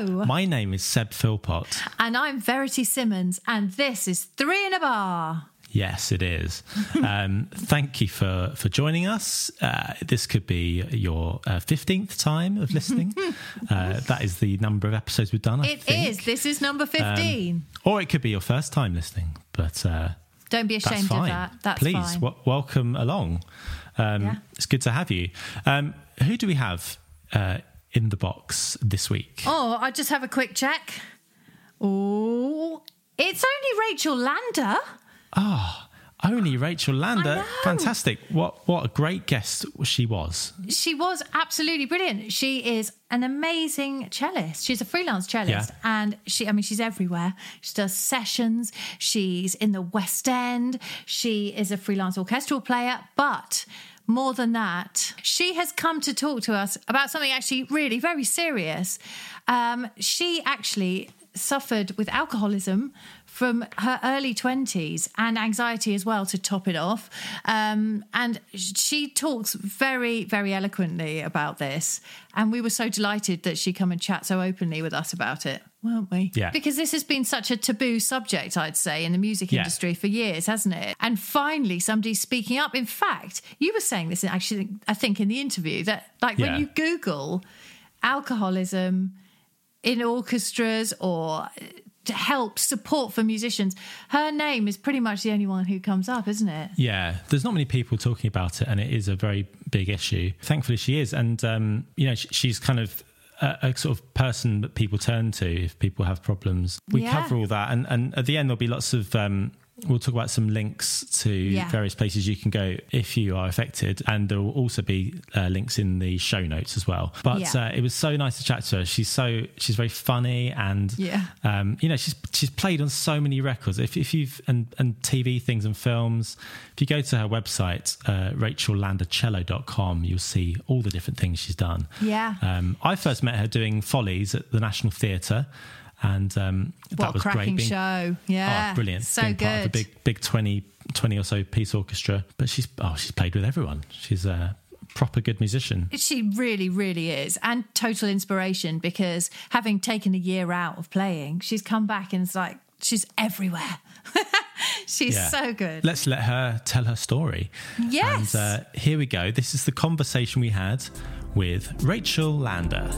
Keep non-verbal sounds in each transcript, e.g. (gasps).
Hello, my name is Seb Philpott. and I'm Verity Simmons, and this is Three in a Bar. Yes, it is. (laughs) Um, thank you for for joining us. Uh, this could be your uh, fifteenth time of listening. (laughs) uh, that is the number of episodes we've done. I It think. is. This is number 15. or it could be your first time listening. But uh, Don't be ashamed of that. That's Please fine. w- welcome along. Um, Yeah. It's good to have you. Um, who do we have uh, in the box this week? Oh, I just have a quick check. Oh, it's only Rachel Lander. Oh, only Rachel Lander. Fantastic. What what a great guest she was. She was absolutely brilliant. She is an amazing cellist. She's a freelance cellist, Yeah. and she, I mean, she's everywhere. She does sessions. She's in the West End. She is a freelance orchestral player, but. More than that, she has come to talk to us about something actually really very serious. Um, she actually suffered with alcoholism from her early 20s and anxiety as well to top it off. Um, and she talks very, very eloquently about this. And we were so delighted that she come and chat so openly with us about it, weren't we? Yeah. Because this has been such a taboo subject, I'd say, in the music Yeah. industry for years, hasn't it? And finally, somebody's speaking up. In fact, you were saying this actually, I think, in the interview that, like, Yeah. when you Google alcoholism in orchestras or help support for musicians, her name is pretty much the only one who comes up, isn't it? Yeah, there's not many people talking about it, and it is a very big issue. Thankfully, she is, and um, you know, she's kind of a, a sort of person that people turn to if people have problems. We Yeah. cover all that, and and at the end there'll be lots of. Um, We'll talk about some links to Yeah. various places you can go if you are affected, and there will also be uh, links in the show notes as well. But Yeah. uh, it was so nice to chat to her. She's so she's very funny, and Yeah. um, you know she's she's played on so many records. If if you've and and TV things and films, if you go to her website uh, rachellandercello.com, you'll see all the different things she's done. Yeah. Um, I first met her doing Follies at the National Theatre, and um, What that a was cracking great. Being, show. Yeah. Oh, brilliant! So being good. part of a big big 20, 20 or so piece orchestra. But she's oh she's played with everyone. She's a proper good musician. She really, really is. And total inspiration because having taken a year out of playing, she's come back and it's like she's everywhere. (laughs) she's Yeah. so good. Let's let her tell her story. Yes. And uh, here we go. This is the conversation we had with Rachel Lander.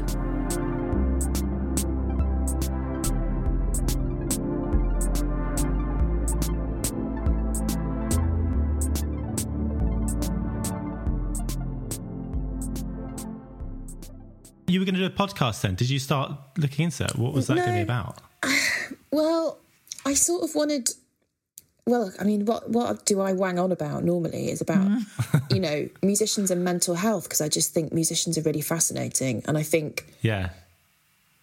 You were going to do a podcast then. Did you start looking into it? What was that going to be about? (sighs) Well, I sort of wanted. Well, I mean, what what do I wang on about normally is about, mm. you know, (laughs) musicians and mental health because I just think musicians are really fascinating, and I think Yeah.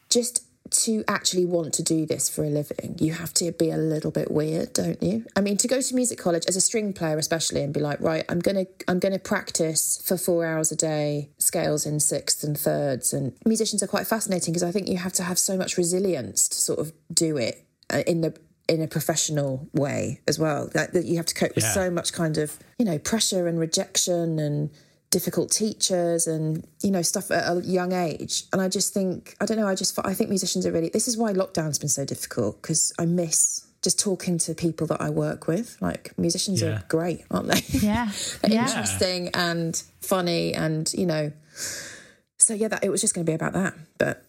just to actually want to do this for a living, you have to be a little bit weird, don't you? I mean, to go to music college as a string player, especially, and be like, right, I'm gonna I'm gonna practice for four hours a day, scales in sixths and thirds, and musicians are quite fascinating because I think you have to have so much resilience to sort of do it uh, in the in a professional way as well. That, that you have to cope with so much kind of you know pressure and rejection and difficult teachers and you know stuff at a young age and i just think i don't know i just i think musicians are really this is why lockdown's been so difficult because i miss just talking to people that i work with like musicians Yeah. are great aren't they (laughs) Yeah. (laughs) They're Yeah. interesting and funny and you know so yeah that it was just going to be about that but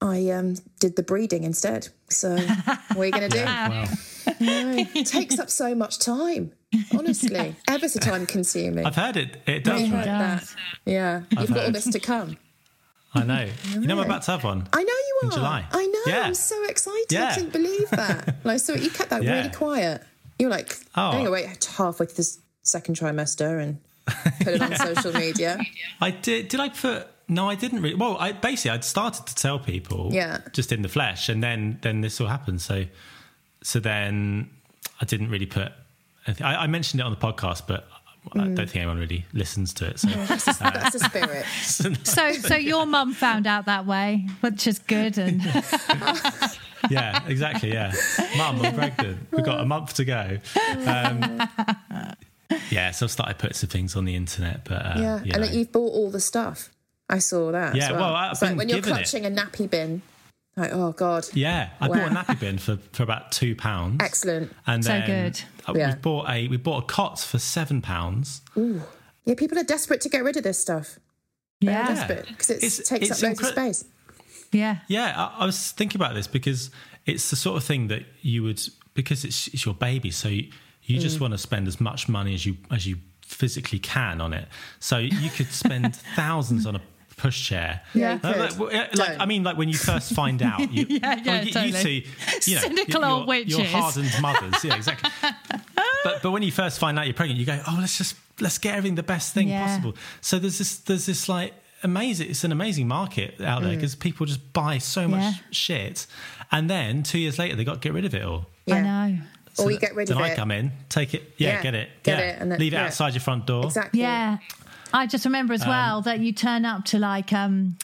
i um did the breeding instead so what are you going to do (laughs) Wow. It takes up so much time honestly ever so time consuming I've heard it. It does, Really right? like that. Yeah, you've got all this to come. I know. You know, I'm about to have one. I know you are. In July. I know. Yeah. I'm so excited. I Yeah. couldn't believe that. (laughs) like, so you kept that Yeah. really quiet. You were like, Oh. I'm going to wait halfway through this second trimester and put it on (laughs) social media. I did. Did I put? No, I didn't really. Well, I basically I'd started to tell people, Yeah. just in the flesh, and then then this all happened. So so then I didn't really put. anything- I, I mentioned it on the podcast, but I Mm. don't think anyone really listens to it. So That's a spirit. (laughs) So, so your mum found out that way, which is good. And (laughs) yeah, exactly. Yeah, Mum, we're pregnant. We've got a month to go. Um, yeah, so I started putting some things on the internet, but uh, Yeah. you and know. that you've bought all the stuff. I saw that. Yeah, as well. well, I've it's like been when you're given it. clutching a nappy bin. Like, oh God. Yeah, I Wow. bought a nappy bin for, for about two pounds. Excellent. And So then good. uh, Yeah. we bought a we bought a cot for seven pounds. Ooh. Yeah, people are desperate to get rid of this stuff. They're yeah, desperate because it takes it's up loads of space. yeah, Yeah, I, I was thinking about this because it's the sort of thing that you would because it's it's your baby, so you, you just Mm. want to spend as much money as you as you physically can on it. So you could spend (laughs) thousands on a pushchair. Yeah, you could. like, uh, like, I mean, like when you first find out, (laughs) you, Yeah, yeah, well, you, totally. you two, you know, Cynical your, old your witches. hardened mothers, (laughs) yeah, exactly. but but when you first find out you're pregnant, you go, oh, let's just let's get everything the best thing Yeah. possible. So there's this there's this like amazing it's an amazing market out Mm. there because people just buy so much Yeah. shit and then two years later they got to get rid of it all I know. So Or you get rid of I it. I come in take it yeah, Yeah, get it get yeah. it and then- leave it yeah. outside your front door Exactly. Yeah. I just remember as um, well that you turn up to like um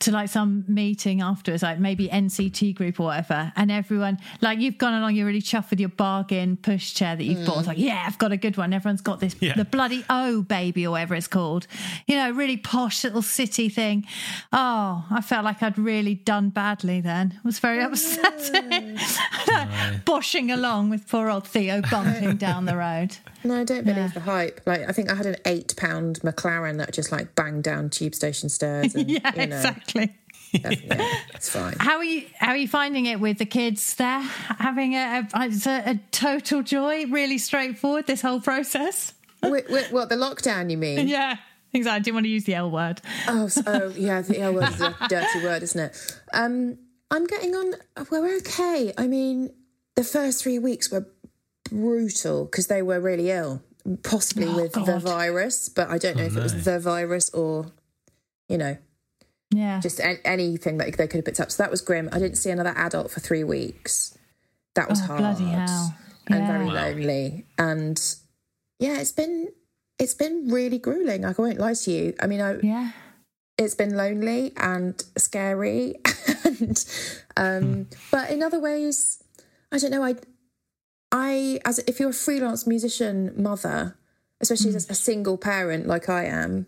to like some meeting afterwards, like maybe NCT group or whatever, and everyone like you've gone along, you're really chuffed with your bargain pushchair that you've bought. It's like, yeah, I've got a good one. Everyone's got this Yeah. the bloody O baby or whatever it's called. You know, really posh little city thing. Oh, I felt like I'd really done badly then. It was very upsetting. (laughs) Mm. (laughs) Boshing along with poor old Theo bumping down the road. No, I don't believe Yeah. the hype. Like, I think I had an eight pound Maclaren that just like banged down tube station stairs. And, (laughs) Yeah, you know, exactly. yeah, (laughs) it's fine. How are you? How are you finding it with the kids there? Having a, a, it's a, a total joy, really straightforward. This whole process. Wait, wait, what the lockdown? You mean? Yeah, exactly. I didn't want to use the L word. Oh, so, oh, yeah. The L word is a (laughs) dirty word, isn't it? Um, I'm getting on. We're okay. I mean, the first three weeks were brutal because they were really ill, possibly with the virus. But I don't know if it was the virus or, you know, Yeah, just a- anything that they could have picked up. So that was grim. I didn't see another adult for three weeks. That was Oh, hard bloody hell. and very Wow. lonely. And yeah, it's been it's been really grueling. Like, I won't lie to you. I mean, I, yeah, it's been lonely and scary, (laughs) and um, but in other ways, I don't know. I I as if you're a freelance musician mother, especially as mm. a single parent like I am,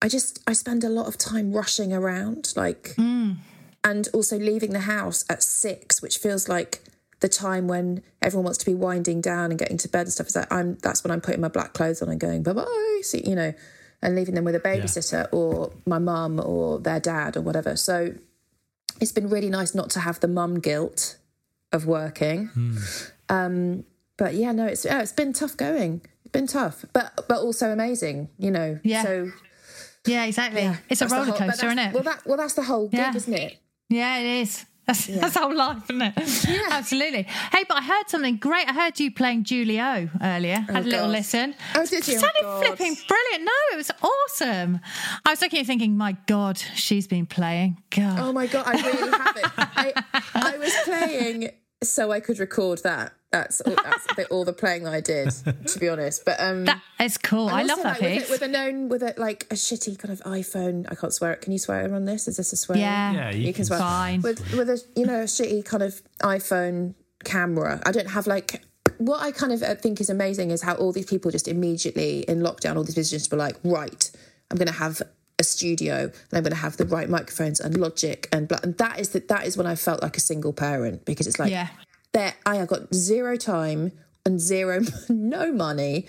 I just I spend a lot of time rushing around, like, mm. and also leaving the house at six, which feels like the time when everyone wants to be winding down and getting to bed and stuff. Is that I'm that's when I'm putting my black clothes on and going bye bye, so, you know, and leaving them with a babysitter or my mum or their dad or whatever. So it's been really nice not to have the mum guilt of working. Hmm. Um, but yeah, no, it's yeah, it's been tough going. It's been tough, but but also amazing. You know. Yeah. So Yeah, exactly. Yeah, it's a roller whole- coaster, isn't it? Well, that well, that's the whole gig, Yeah. isn't it? Yeah, it is. That's, that's whole life, isn't it? Absolutely. Hey, but I heard something great. I heard you playing Julio earlier. Had a little God. listen. Oh, did you? It sounded Oh, flipping brilliant. No, it was awesome. I was looking at thinking, my God, she's been playing. God. Oh my god, I really haven't. I I was playing so I could record that. That's all, that's the, all the playing that I did, to be honest. But um, that is cool. I also, love that with, piece. a, with a known with a like a shitty kind of iPhone. I can't swear it. Can you swear on this? Is this a swear? Yeah. Yeah, you, you can swear. Fine. With with a you know a shitty kind of iPhone camera. I don't have like. What I kind of uh, think is amazing is how all these people just immediately in lockdown, all these musicians were like, right, I'm going to have a studio and I'm going to have the right microphones and logic and blah. And that is that that is when I felt like a single parent because it's like Yeah. there I have got zero time and zero (laughs) no money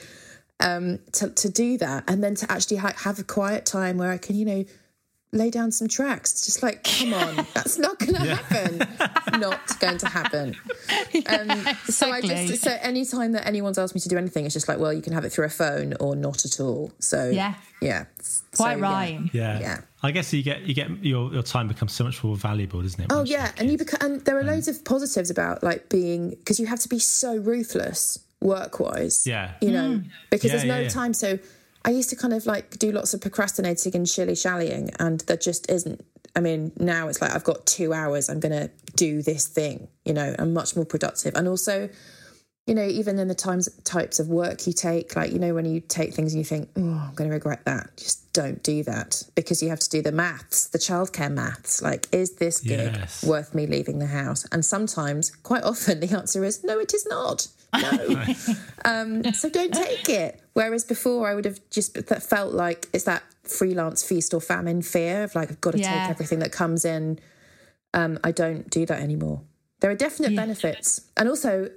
um to, to do that and then to actually ha- have a quiet time where I can you know lay down some tracks it's just like come on (laughs) that's not going to happen not going to happen um, so I just so anytime that anyone's asked me to do anything it's just like well you can have it through a phone or not at all so Yeah. yeah Quite So, right. Yeah. Yeah. I guess you get you get your, your time becomes so much more valuable, doesn't it? Oh yeah, and you become and there are loads of positives about like being because you have to be so ruthless work wise. Yeah. you know, because Yeah, there's no yeah, yeah. time. So I used to kind of like do lots of procrastinating and shilly shallying, and there just isn't. I mean, now it's like I've got two hours. I'm going to do this thing. You know, I'm much more productive, and also. You know, even in the times types of work you take, like you know, when you take things and you think, "Oh, I'm going to regret that," just don't do that because you have to do the maths, the childcare maths. Like, is this gig Yes. worth me leaving the house? And sometimes, quite often, (laughs) the answer is no, it is not. No. (laughs) um, so don't take it. Whereas before, I would have just felt like it's that freelance feast or famine fear of like I've got to Yeah. take everything that comes in. Um, I don't do that anymore. There are definite benefits, and also.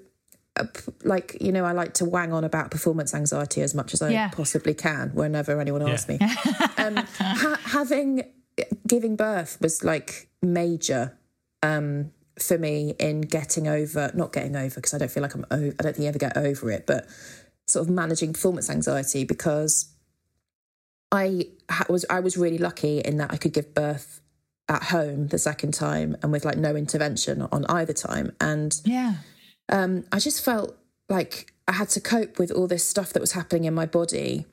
uh, Like you know, I like to wang on about performance anxiety as much as I Yeah. possibly can. Whenever anyone Yeah. asks me, (laughs) um, ha- having giving birth was like major um, for me in getting over, not getting over because I don't feel like I'm, over, I don't think you ever get over it, but sort of managing performance anxiety because I was I was really lucky in that I could give birth at home the second time and with like no intervention on either time, and yeah. um, I just felt like I had to cope with all this stuff that was happening in my body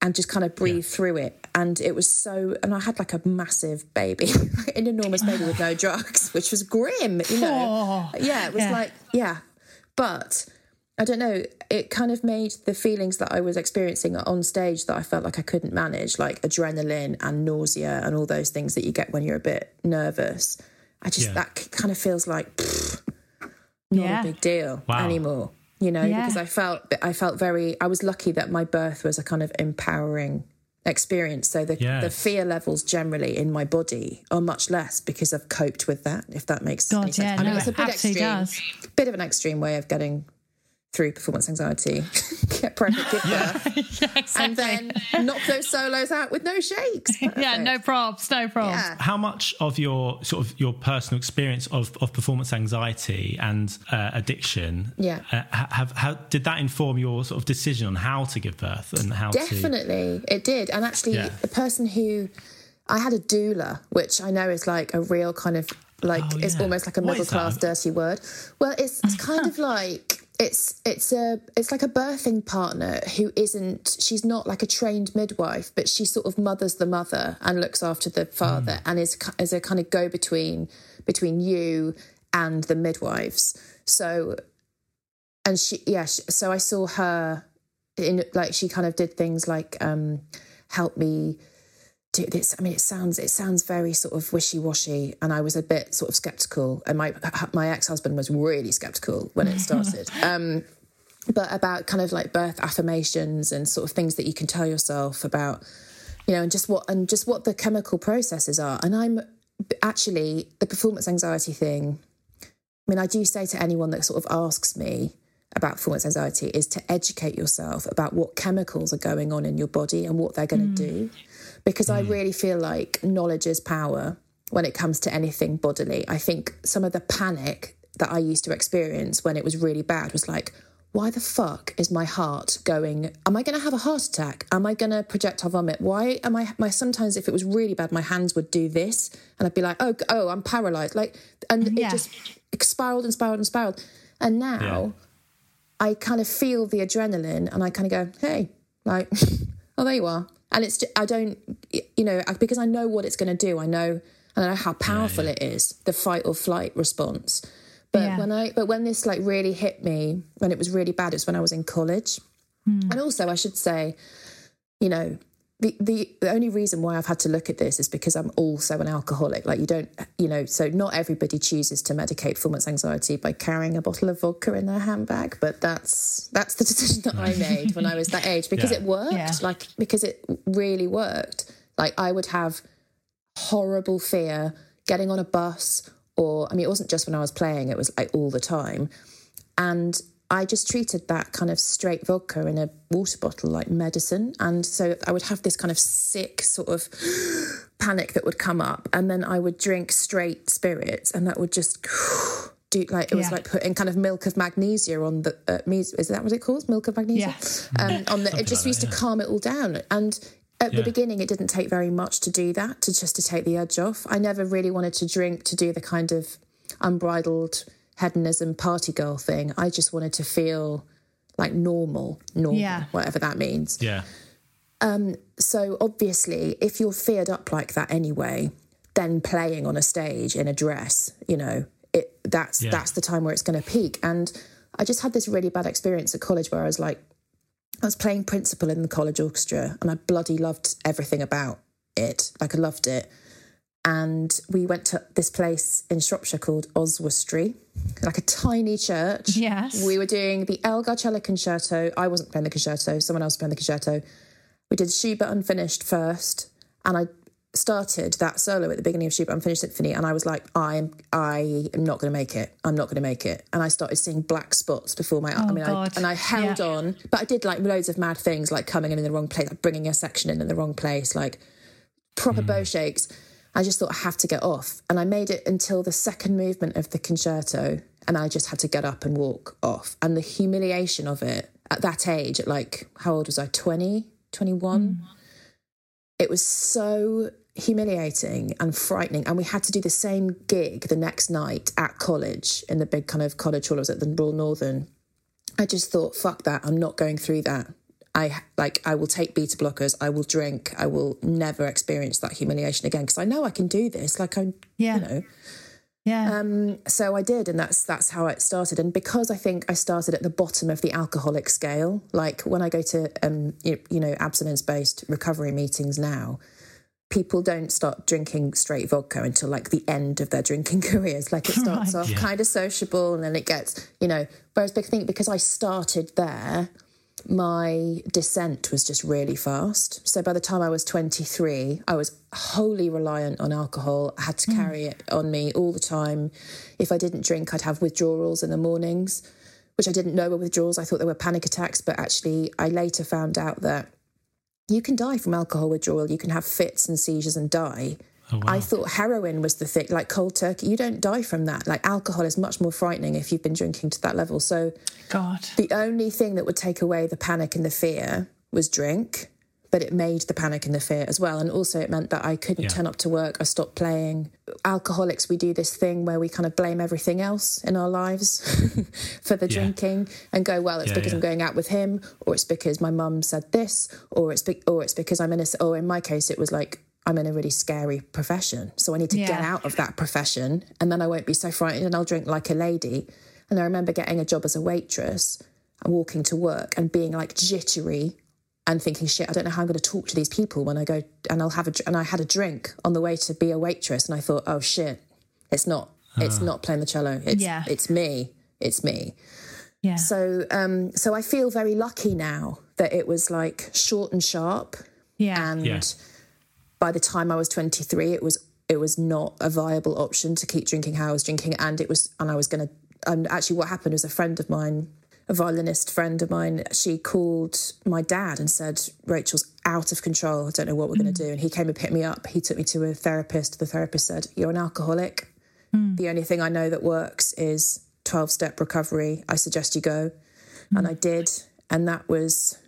and just kind of breathe through it. And it was so, and I had like a massive baby, (laughs) an enormous baby with no drugs, which was grim, you know. Oh, yeah, it was yeah. like, yeah. But I don't know, it kind of made the feelings that I was experiencing on stage that I felt like I couldn't manage, like adrenaline and nausea and all those things that you get when you're a bit nervous. I just, Yeah. that kind of feels like, pfft, not Yeah. a big deal Wow. anymore you know because i felt i felt very i was lucky that my birth was a kind of empowering experience. So the, the fear levels generally in my body are much less because i've coped with that if that makes God, any sense. yeah, i mean no, it's a bit extreme does. bit of an extreme way of getting through performance anxiety (laughs) get pregnant give birth yeah, (laughs) exactly. and then knock those solos out with no shakes (laughs) yeah, no props, no props. yeah How much of your sort of your personal experience of, of performance anxiety and uh, addiction, Yeah. uh, have how did that inform your sort of decision on how to give birth and how to? Definitely, it did. And actually, Yeah. the person who I had a doula, which I know is like a real kind of like Oh, it's almost like a middle class dirty word. Well, it's, it's kind of like it's it's a it's like a birthing partner who isn't she's not like a trained midwife, but she sort of mothers the mother and looks after the father Hmm. and is is a kind of go between between you and the midwives. So and she yeah sh so i saw her in like she kind of did things like um help me do this i mean it sounds it sounds very sort of wishy-washy and i was a bit sort of skeptical and my my ex-husband was really skeptical when it started. (laughs) Um but about kind of like birth affirmations and sort of things that you can tell yourself about you know and just what and just what the chemical processes are. And i'm actually the performance anxiety thing I mean, I do say to anyone that sort of asks me about performance anxiety is to educate yourself about what chemicals are going on in your body and what they're going to do. Because I mm. really feel like knowledge is power when it comes to anything bodily. I think some of the panic that I used to experience when it was really bad was like, why the fuck is my heart going? Am I going to have a heart attack? Am I going to projectile vomit? Why am I? My sometimes if it was really bad, my hands would do this, and I'd be like, oh, oh, I'm paralyzed. Like, and Yeah. it just spiraled and spiraled and spiraled. And now Yeah. I kind of feel the adrenaline, and I kind of go, hey, like, (laughs) oh, there you are. And it's i don't, you know because I know what it's going to do. I know, and I know how powerful it is, the fight or flight response. But Yeah. when I, but when this like really hit me, when it was really bad, it's when I was in college. Hmm. And also, I should say, you know, the, the the only reason why I've had to look at this is because I'm also an alcoholic. Like you don't, you know, so not everybody chooses to medicate performance anxiety by carrying a bottle of vodka in their handbag. But that's that's the (laughs) decision that I made when I was that age because Yeah. it worked. Yeah. Like because it really worked. Like I would have horrible fear getting on a bus or I mean it wasn't just when I was playing, it was like all the time. And I just treated that kind of straight vodka in a water bottle like medicine. And so I would have this kind of sick sort of (gasps) panic that would come up. And then I would drink straight spirits and that would just (gasps) do like, it was Yeah. like putting kind of milk of magnesia on the, uh, is that what it calls? Milk of magnesia? Yeah. Um, on the, it just like used that, to calm it all down. And at the beginning, it didn't take very much to do that, to just to take the edge off. I never really wanted to drink to do the kind of unbridled hedonism party girl thing. I just wanted to feel like normal, normal, Yeah. whatever that means. Yeah. Um, So obviously, if you're feared up like that anyway, then playing on a stage in a dress, you know, it that's Yeah. that's the time where it's going to peak. And I just had this really bad experience at college where I was like, I was playing principal in the college orchestra, and I bloody loved everything about it. Like I loved it. And we went to this place in Shropshire called Oswestry, like a tiny church. Yes. We were doing the Elgar cello concerto. I wasn't playing the concerto, someone else was playing the concerto. We did Schubert Unfinished first, and I started that solo at the beginning of Schubert Unfinished Symphony, and I was like, I'm, I am not going to make it. I'm not going to make it. And I started seeing black spots before my. I Oh, mean, I, and I held Yeah. on, but I did like loads of mad things, like coming in in the wrong place, like bringing a section in in the wrong place, like proper hmm. bow shakes. I just thought I have to get off, and I made it until the second movement of the concerto, and I just had to get up and walk off. And the humiliation of it at that age, at like how old was I? 20, 21? Mm. It was so humiliating and frightening. And we had to do the same gig the next night at college in the big kind of college hall. I was at the Royal Northern. I just thought, fuck that. I'm not going through that. I like I will take beta blockers. I will drink. I will never experience that humiliation again because I know I can do this. Like I, Yeah. you know. Yeah. Um, so I did, and that's that's how it started. And because I think I started at the bottom of the alcoholic scale, like when I go to um, you, you know abstinence based recovery meetings now, people don't start drinking straight vodka until like the end of their drinking (laughs) careers. Like it starts Right. off Yeah. kind of sociable, and then it gets you know. Whereas I think because I started there, my descent was just really fast. So by the time I was 23, I was wholly reliant on alcohol. I had to hmm. carry it on me all the time. If I didn't drink, I'd have withdrawals in the mornings, which I didn't know were withdrawals. I thought they were panic attacks, but actually, I later found out that you can die from alcohol withdrawal. You can have fits and seizures and die. Oh, wow. I thought heroin was the thing, like cold turkey. You don't die from that. Like alcohol is much more frightening if you've been drinking to that level. So God. the only thing that would take away the panic and the fear was drink, but it made the panic and the fear as well. And also, it meant that I couldn't Yeah. turn up to work. I stopped playing. Alcoholics, we do this thing where we kind of blame everything else in our lives (laughs) for the Yeah. drinking and go, well, it's Yeah, because. I'm going out with him, or it's because my mum said this, or it's be- or it's because I'm in a, or in my case, it was like. I'm in a really scary profession. So I need to get out of that profession and then I won't be so frightened and I'll drink like a lady. And I remember getting a job as a waitress and walking to work and being like jittery and thinking, shit, I don't know how I'm going to talk to these people when I go and I'll have a, dr- and I had a drink on the way to be a waitress. And I thought, oh shit, it's not, it's not playing the cello. It's, Yeah. it's me. It's me. Yeah. So, um, so I feel very lucky now that it was like short and sharp yeah. and Yeah. By the time I was 23, it was it was not a viable option to keep drinking how I was drinking, and it was and I was going to. And actually, what happened was a friend of mine, a violinist friend of mine, she called my dad and said, "Rachel's out of control. I don't know what we're going to mm. do." And he came and picked me up. He took me to a therapist. The therapist said, "You're an alcoholic. Mm. The only thing I know that works is 12 step recovery. I suggest you go." and mm. I did, and that was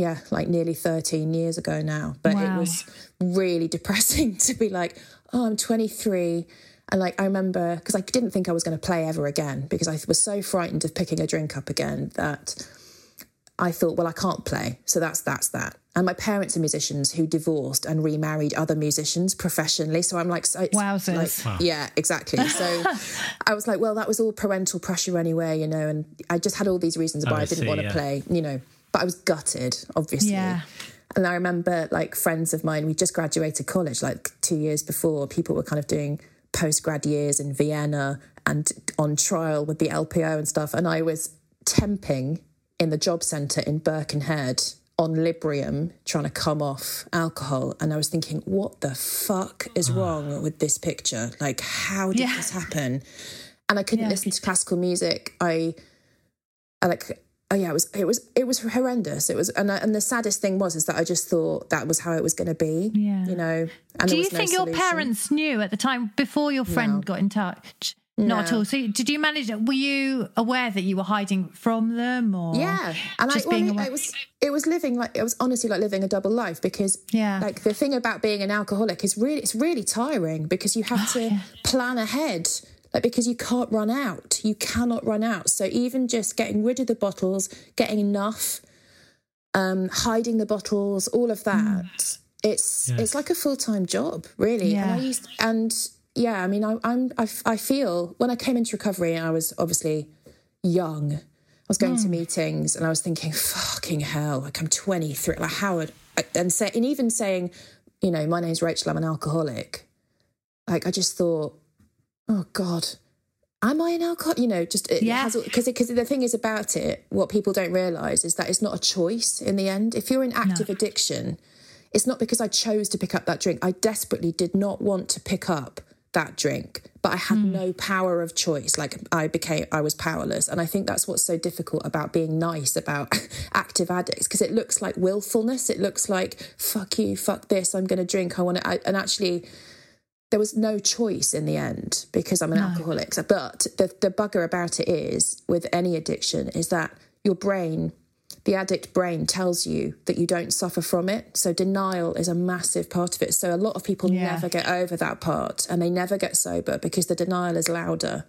yeah, like nearly 13 years ago now. But it was really depressing (laughs) to be like, oh, I'm 23. And like, I remember because I didn't think I was going to play ever again because I was so frightened of picking a drink up again that I thought, well, I can't play. So that's that's that. And my parents are musicians who divorced and remarried other musicians professionally. So I'm like, so it's Wowzers. like- yeah, exactly. So (laughs) I was like, well, that was all parental pressure anyway, you know. And I just had all these reasons why Oh, I I didn't see, want to yeah. play, you know. But I was gutted, obviously. Yeah. And I remember like friends of mine, we just graduated college like two years before. People were kind of doing post grad years in Vienna and on trial with the LPO and stuff. And I was temping in the job centre in Birkenhead on Librium trying to come off alcohol. And I was thinking, what the fuck is (sighs) wrong with this picture? Like, how did Yeah. this happen? And I couldn't Yeah. listen to classical music. I, I like oh yeah it was it was it was horrendous it was and I, and the saddest thing was is that i just thought that was how it was going to be Yeah. you know and Do you was no think your parents knew at the time before your friend No. got in touch? Not at all. So, did you manage? Were you aware that you were hiding from them, or yeah and just I, being it, aware? it was it was living like it was honestly like living a double life because Yeah. like the thing about being an alcoholic is really it's really tiring because you have (sighs) to plan ahead like because you can't run out you cannot run out. So even just getting rid of the bottles getting enough um hiding the bottles all of that it's Yes. it's like a full-time job really. And i Yeah. used and yeah i mean I, i'm I, I feel when i came into recovery and i was obviously young. I was going to meetings and i was thinking fucking hell like i'm 23 like how would and say and even saying you know my name's rachel i'm an alcoholic. Like i just thought oh god am i an alcoholic you know just it Yeah. because because the thing is about it what people don't realize is that it's not a choice in the end if you're in active addiction it's not because I chose to pick up that drink. I desperately did not want to pick up that drink, but I had hmm. no power of choice. Like I became, I was powerless. And I think that's what's so difficult about being nice about (laughs) active addicts because it looks like willfulness. It looks like, fuck you, fuck this, I'm going to drink. I want to, and actually, there was no choice in the end because I'm an alcoholic. But the, the bugger about it is, with any addiction, is that your brain, the addict brain, tells you that you don't suffer from it. So denial is a massive part of it. So a lot of people Yeah. never get over that part and they never get sober because the denial is louder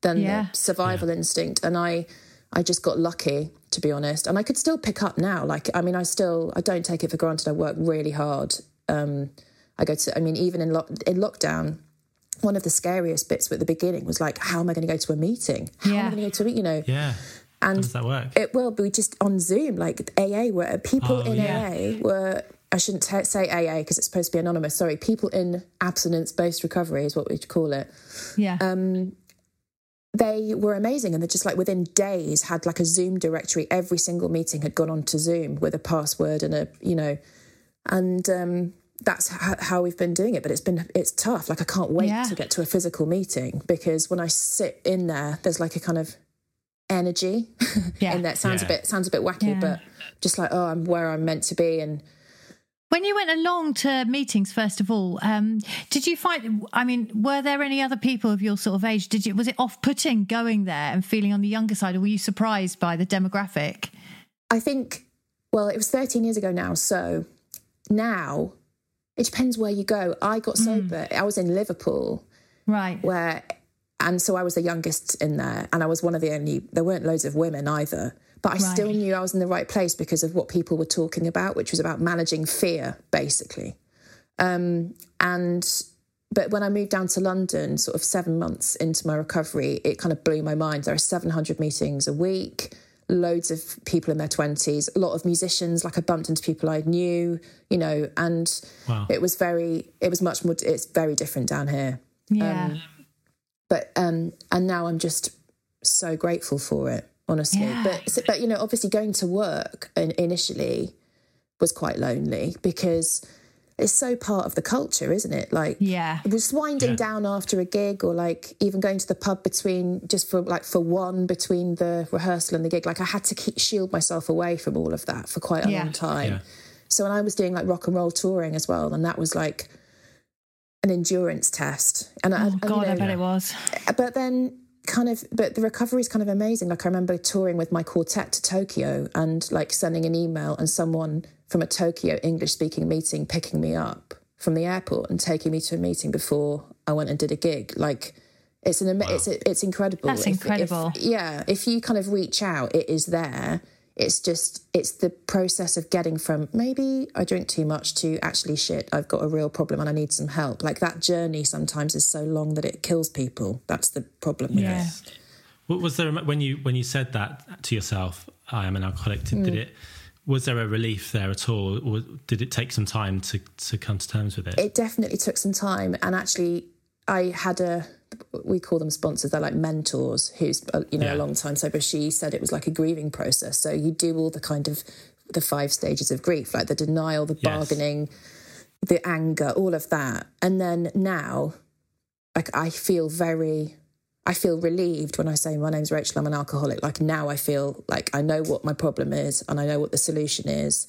than Yeah. the survival instinct. And I, I just got lucky, to be honest. And I could still pick up now. Like, I mean, I still, I don't take it for granted. I work really hard. Um, I go to, I mean, even in, lock in lockdown, one of the scariest bits at the beginning was like, how am I going to go to a meeting? How am I going to go to a meeting? You know, Yeah. How and does that work? it will be just on Zoom, like AA, where people Oh, in yeah. AA were. I shouldn't t- say AA because it's supposed to be anonymous. Sorry, people in abstinence-based recovery is what we'd call it. yeah, Um, They were amazing, and they just like within days had like a Zoom directory. Every single meeting had gone onto Zoom with a password and a you know, and um, that's h- how we've been doing it. But it's been it's tough. Like I can't wait Yeah. to get to a physical meeting because when I sit in there, there's like a kind of energy (laughs) Yeah. in there. It sounds Yeah. a bit sounds a bit wacky, Yeah. but just like oh, I'm where I'm meant to be, and When you went along to meetings, first of all, um, did you find? I mean, were there any other people of your sort of age? Did you was it off-putting going there and feeling on the younger side, or were you surprised by the demographic? I think, well, it was 13 years ago now. So now it depends where you go. I got sober. I was in Liverpool Right. where, and so I was the youngest in there, and I was one of the only, there weren't loads of women either. But I still knew I was in the right place because of what people were talking about, which was about managing fear, basically. Um, and but when I moved down to London, sort of seven months into my recovery, it kind of blew my mind. There are 700 meetings a week, loads of people in their 20s, a lot of musicians. Like I bumped into people I knew, you know, and Wow. it was very, it was much more, it's very different down here. Yeah. But, um, and now I'm just so grateful for it, honestly. Yeah. But, but, you know, obviously going to work in, initially was quite lonely because it's so part of the culture, isn't it? Like, Yeah. just winding Yeah. down after a gig or like even going to the pub between just for like for one between the rehearsal and the gig like i had to keep shield myself away from all of that for quite a Yeah. long time Yeah. so when i was doing like rock and roll touring as well and that was like an endurance test and I, Oh and, you God, I bet it was. but then kind of but the recovery is kind of amazing. Like i remember touring with my quartet to tokyo and like sending an email and someone from a tokyo english speaking meeting picking me up from the airport and taking me to a meeting before i went and did a gig. Like it's an ama- it's it's incredible. That's If- if- incredible. yeah if you kind of reach out it is there it's just it's the process of getting from maybe i drink too much to actually shit i've got a real problem and i need some help like that journey sometimes is so long that it kills people that's the problem with Yeah. it What was there when you when you said that to yourself? I am an alcoholic. Did, Mm. did it? Was there a relief there at all, or did it take some time to to come to terms with it? it definitely took some time and actually i had a we call them sponsors they're like mentors who's uh, you know Yeah. a long time sober she said it was like a grieving process so you do all the kind of the five stages of grief like the denial the Yes. bargaining the anger all of that and then now like i feel very I feel relieved when I say my name's Rachel, I'm an alcoholic. Like now I feel like I know what my problem is and I know what the solution is.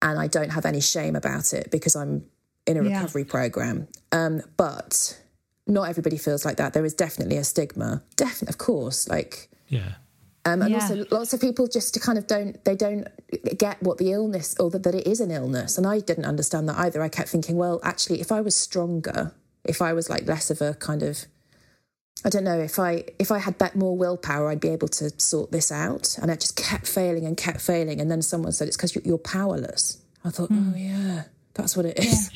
And I don't have any shame about it because I'm in a Yeah. recovery program. Um, but not everybody feels like that. There is definitely a stigma. Definitely, of course. Like, yeah, um, and Yeah. also lots of people just kind of don't they don't get what the illness or that, that it is an illness and i didn't understand that either i kept thinking well actually if i was stronger if i was like less of a kind of i don't know if i if i had that more willpower i'd be able to sort this out and i just kept failing and kept failing and then someone said it's because you're, you're powerless i thought oh yeah that's what it is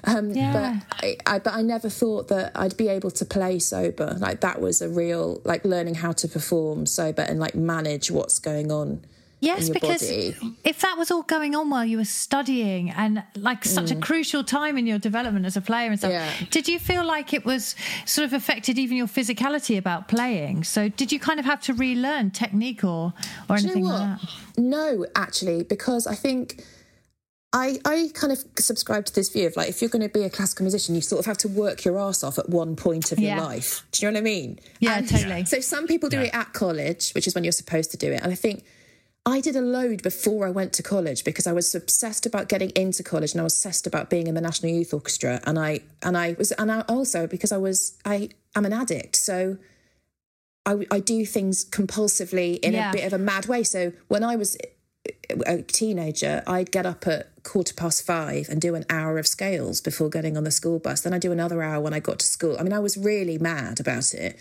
(laughs) um Yeah. but I, I but i never thought that i'd be able to play sober like that was a real like learning how to perform sober and like manage what's going on Yes, in your because body. if that was all going on while you were studying and like such a crucial time in your development as a player and stuff, Mm. Yeah. did you feel like it was sort of affected even your physicality about playing? So did you kind of have to relearn technique or or Do anything like that? No, actually, because I think I I kind of subscribe to this view of like if you're going to be a classical musician, you sort of have to work your ass off at one point of your life. Do you know what I mean? Yeah, And totally. So some people do Yeah. it at college, which is when you're supposed to do it, and I think. I did a load before I went to college because I was obsessed about getting into college and I was obsessed about being in the National Youth Orchestra and I and I was and I also because I was I am an addict so I, I do things compulsively in Yeah. a bit of a mad way. So when I was a teenager, I'd get up at quarter past five and do an hour of scales before getting on the school bus. Then I'd do another hour when I got to school. I mean, I was really mad about it.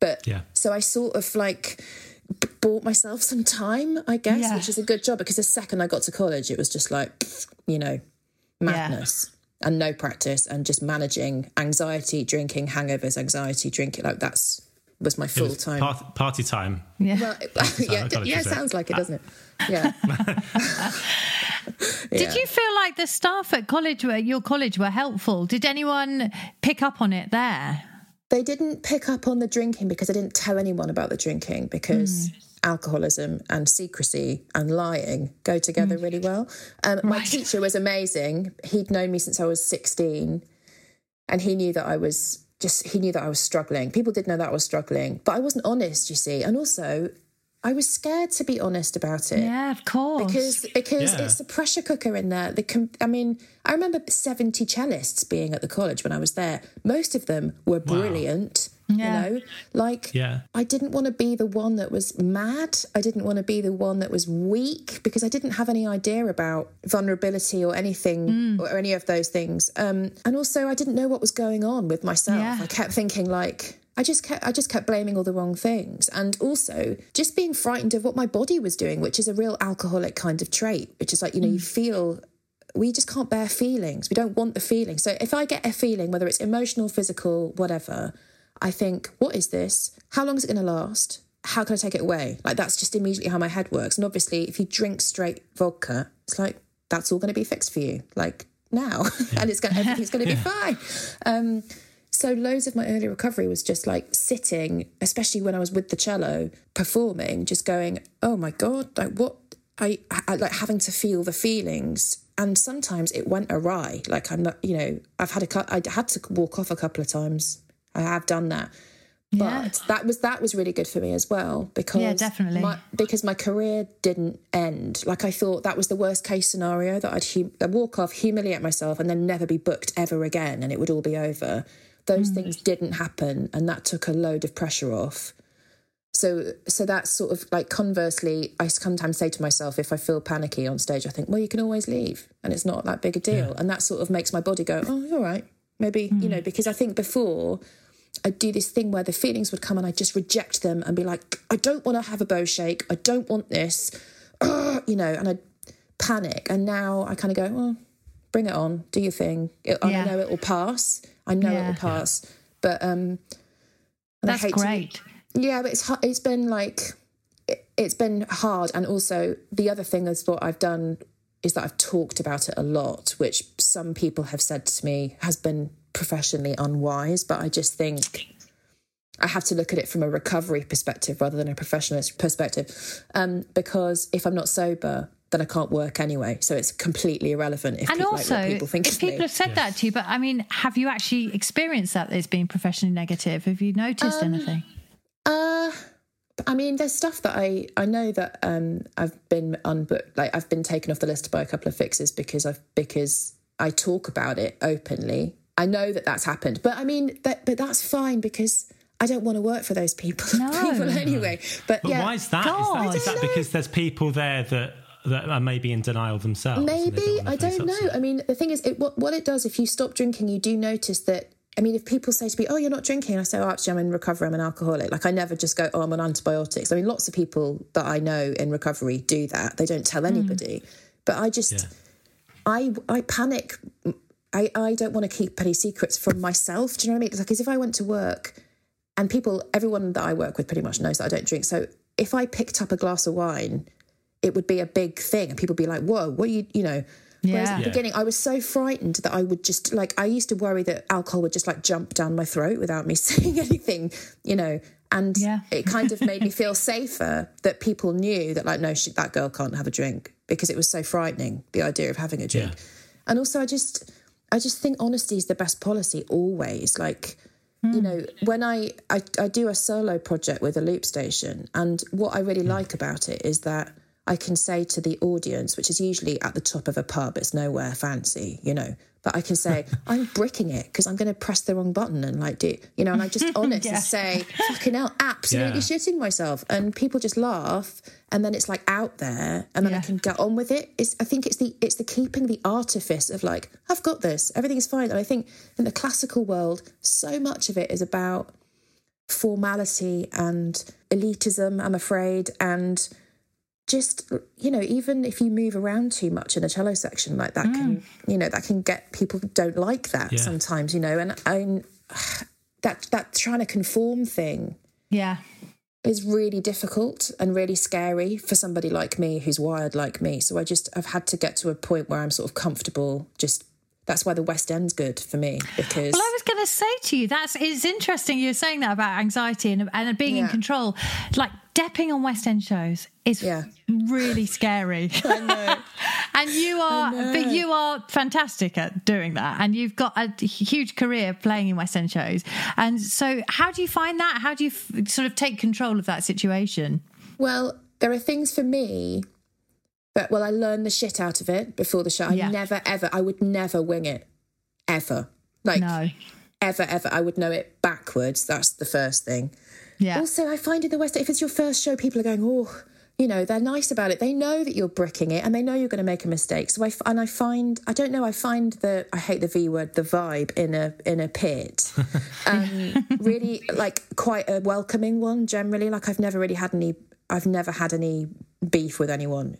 But Yeah. so I sort of like bought myself some time, I guess, Yeah. which is a good job because the second I got to college, it was just like, you know, madness. And no practice, and just managing anxiety, drinking, hangovers, anxiety, drinking. Like that's was my full time. party, party time. Yeah. Well, (laughs) time, yeah, I yeah, it. sounds like it, doesn't it? (laughs) Yeah. Did you feel like the staff at college, were, your college, were helpful? Did anyone pick up on it there? They didn't pick up on the drinking because I didn't tell anyone about the drinking because alcoholism and secrecy and lying go together really well. Um, My Right. teacher was amazing. He'd known me since I was 16 and he knew that I was just, he knew that I was struggling. People did know that I was struggling, but I wasn't honest, you see. And also, I was scared to be honest about it. Yeah, of course. because because Yeah. it's the pressure cooker in there. The com- I mean, I remember seventy cellists being at the college when I was there. Most of them were brilliant. Yeah. You know, like Yeah. I didn't want to be the one that was mad. I didn't want to be the one that was weak because I didn't have any idea about vulnerability or anything Mm. or any of those things. Um, and also, I didn't know what was going on with myself. Yeah. I kept thinking like. I just kept I just kept blaming all the wrong things. And also just being frightened of what my body was doing which is a real alcoholic kind of trait which is like you know you feel we just can't bear feelings. We don't want the feeling so if I get a feeling whether it's emotional physical whatever I think what is this? How long is it going to last? How can I take it away? Like that's just immediately how my head works. And obviously if you drink straight vodka it's like that's all going to be fixed for you like now. (laughs) And it's going to everything's going to be (laughs) fine. Um so loads of my early recovery was just like sitting, especially when I was with the cello performing, just going, "Oh my god, like what I, I like having to feel the feelings." And sometimes it went awry. Like I'm not, you know, I've had a I had to walk off a couple of times. I have done that. But that was that was really good for me as well because Yeah, definitely. my, because my career didn't end. Like I thought that was the worst case scenario that I'd, hum- I'd walk off, humiliate myself, and then never be booked ever again, and it would all be over. Those mm. things didn't happen and that took a load of pressure off. So so that's sort of like conversely i sometimes say to myself if i feel panicky on stage i think well you can always leave and it's not that big a deal. And that sort of makes my body go oh all right. Maybe you know mm. because i think before i'd do this thing where the feelings would come and i'd just reject them and be like i don't want to have a bow shake. I don't want this. Ugh, (clears throat) you know and i'd panic. And now i kind of go well bring it on do your thing it, Yeah. i know it will pass i know it will pass but um That's hate to- great. yeah, but it's it's been like it, it's been hard, and also the other thing is what I've done is that I've talked about it a lot, which some people have said to me has been professionally unwise. But I just think I have to look at it from a recovery perspective rather than a professionalist perspective, um, because if I'm not sober. Then I can't work anyway, so it's completely irrelevant if And people, also, like what people think if of people me. have said that to you, but I mean, have you actually experienced that as being professionally negative? Have you noticed Um, anything? Uh, I mean, there's stuff that I I know that um I've been unbooked, like I've been taken off the list by a couple of fixers because I've because I talk about it openly. I know that that's happened, but I mean that but that's fine because I don't want to work for those people, (laughs) No. people anyway. But, But yeah, why is that? Is God. that, is don't that because there's people there that that are maybe in denial themselves? Maybe wanna I don't know. it? I mean, the thing is, it, what what it does if you stop drinking, you do notice that. I mean, if people say to me, "Oh, you're not drinking," I say, "Oh, actually, I'm in recovery. I'm an alcoholic." Like, I never just go, "Oh, I'm on antibiotics." I mean, lots of people that I know in recovery do that. They don't tell hmm. anybody. But I just, Yeah. I I panic. I I don't want to keep any secrets from myself. Do you know what I mean? It's like as if I went to work, and people, everyone that I work with, pretty much knows that I don't drink. So if I picked up a glass of wine it would be a big thing and people would be like whoa what are you you know whereas Yeah. at the Yeah. beginning i was so frightened that i would just like i used to worry that alcohol would just like jump down my throat without me (laughs) saying anything you know and Yeah. it kind of made me feel safer that people knew that like no shit that girl can't have a drink because it was so frightening the idea of having a drink Yeah. and also i just i just think honesty is the best policy always like you hmm. know when I, I i do a solo project with a loop station and what i really hmm. like about it is that i can say to the audience which is usually at the top of a pub it's nowhere fancy you know but i can say (laughs) i'm bricking it because i'm going to press the wrong button and like do you know and i just (laughs) honest Yeah. say fucking hell absolutely Yeah. shitting myself and people just laugh and then it's like out there and then i can get on with it it's i think it's the it's the keeping the artifice of like i've got this everything's fine and i think in the classical world so much of it is about formality and elitism i'm afraid and just you know even if you move around too much in a cello section like that can mm. you know that can get people don't like that Yeah. sometimes you know and i that that trying to conform thing Yeah. is really difficult and really scary for somebody like me who's wired like me. So I just I've had to get to a point where I'm sort of comfortable. Just that's why the West End's good for me because Well, I was going to say to you, that's it's interesting you're saying that about anxiety and, and being in control. Like depping on West End shows is Yeah. really scary. (laughs) (laughs) and you are, but you are fantastic at doing that. And you've got a huge career playing in West End shows. And so, how do you find that? How do you f- sort of take control of that situation? well, there are things for me. But well, I learned the shit out of it before the show. I Yeah. never ever I would never wing it. Ever. Like No. ever, ever. I would know it backwards. That's the first thing. Yeah. Also, I find in the West, if it's your first show, people are going, oh, you know, they're nice about it. They know that you're bricking it and they know you're going to make a mistake. So I, f- and I find, I don't know, I find the, I hate the V word, the vibe in a, in a pit, (laughs) um, really like quite a welcoming one generally. Like I've never really had any, I've never had any beef with anyone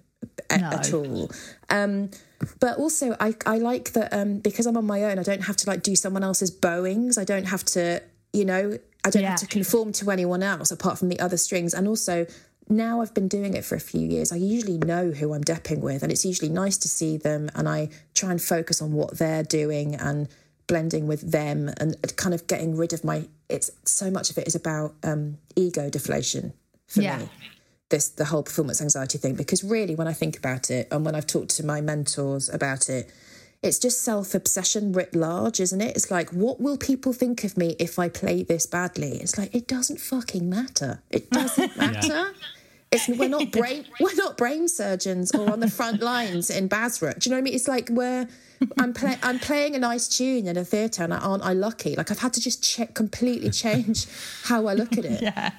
a- No. at all. Um, but also, I, I like that um, because I'm on my own, I don't have to like do someone else's bowings. I don't have to, you know, I don't Yeah. have to conform to anyone else apart from the other strings. And also, now I've been doing it for a few years, I usually know who I'm depping with, and it's usually nice to see them. And I try and focus on what they're doing and blending with them and kind of getting rid of my. It's so much of it is about um, ego deflation for Yeah. me this the whole performance anxiety thing because really when I think about it and when I've talked to my mentors about it it's just self-obsession writ large isn't it? It's like what will people think of me if I play this badly? It's like it doesn't fucking matter. It doesn't (laughs) matter. It's we're not (laughs) brain we're not brain surgeons or on the front lines in Basra. Do you know what I mean? It's like we're I'm play, I'm playing a nice tune in a theatre, and aren't I lucky? Like I've had to just check, completely change (laughs) how I look at it. Yeah.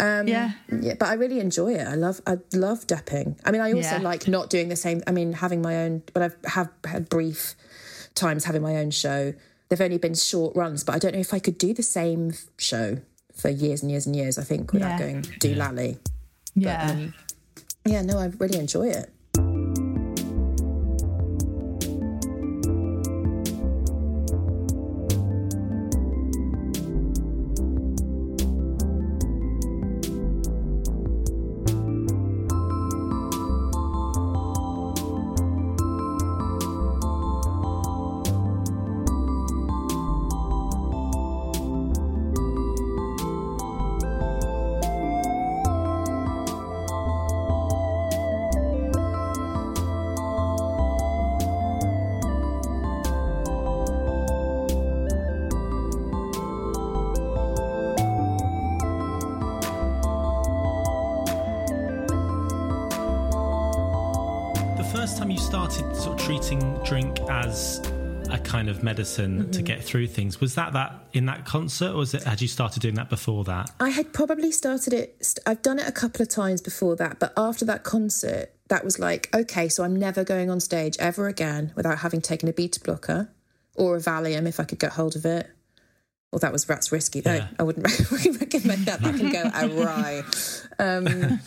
Um, Yeah. yeah, but I really enjoy it. I love I love depping. I mean, I also Yeah. like not doing the same. I mean, having my own, but I've have had brief times having my own show. They've only been short runs, but I don't know if I could do the same show for years and years and years. I think without Yeah. going do lally. Yeah. um, Yeah, no, I really enjoy it. Of medicine to get through things was that that in that concert, or was it had you started doing that before that? I had probably started it. st- I've done it a couple of times before that, but after that concert, that was like, okay, so I'm never going on stage ever again without having taken a beta blocker or a Valium if I could get hold of it. Well, that was that's risky though. Yeah. I wouldn't (laughs) recommend that. That can go (laughs) awry. Um,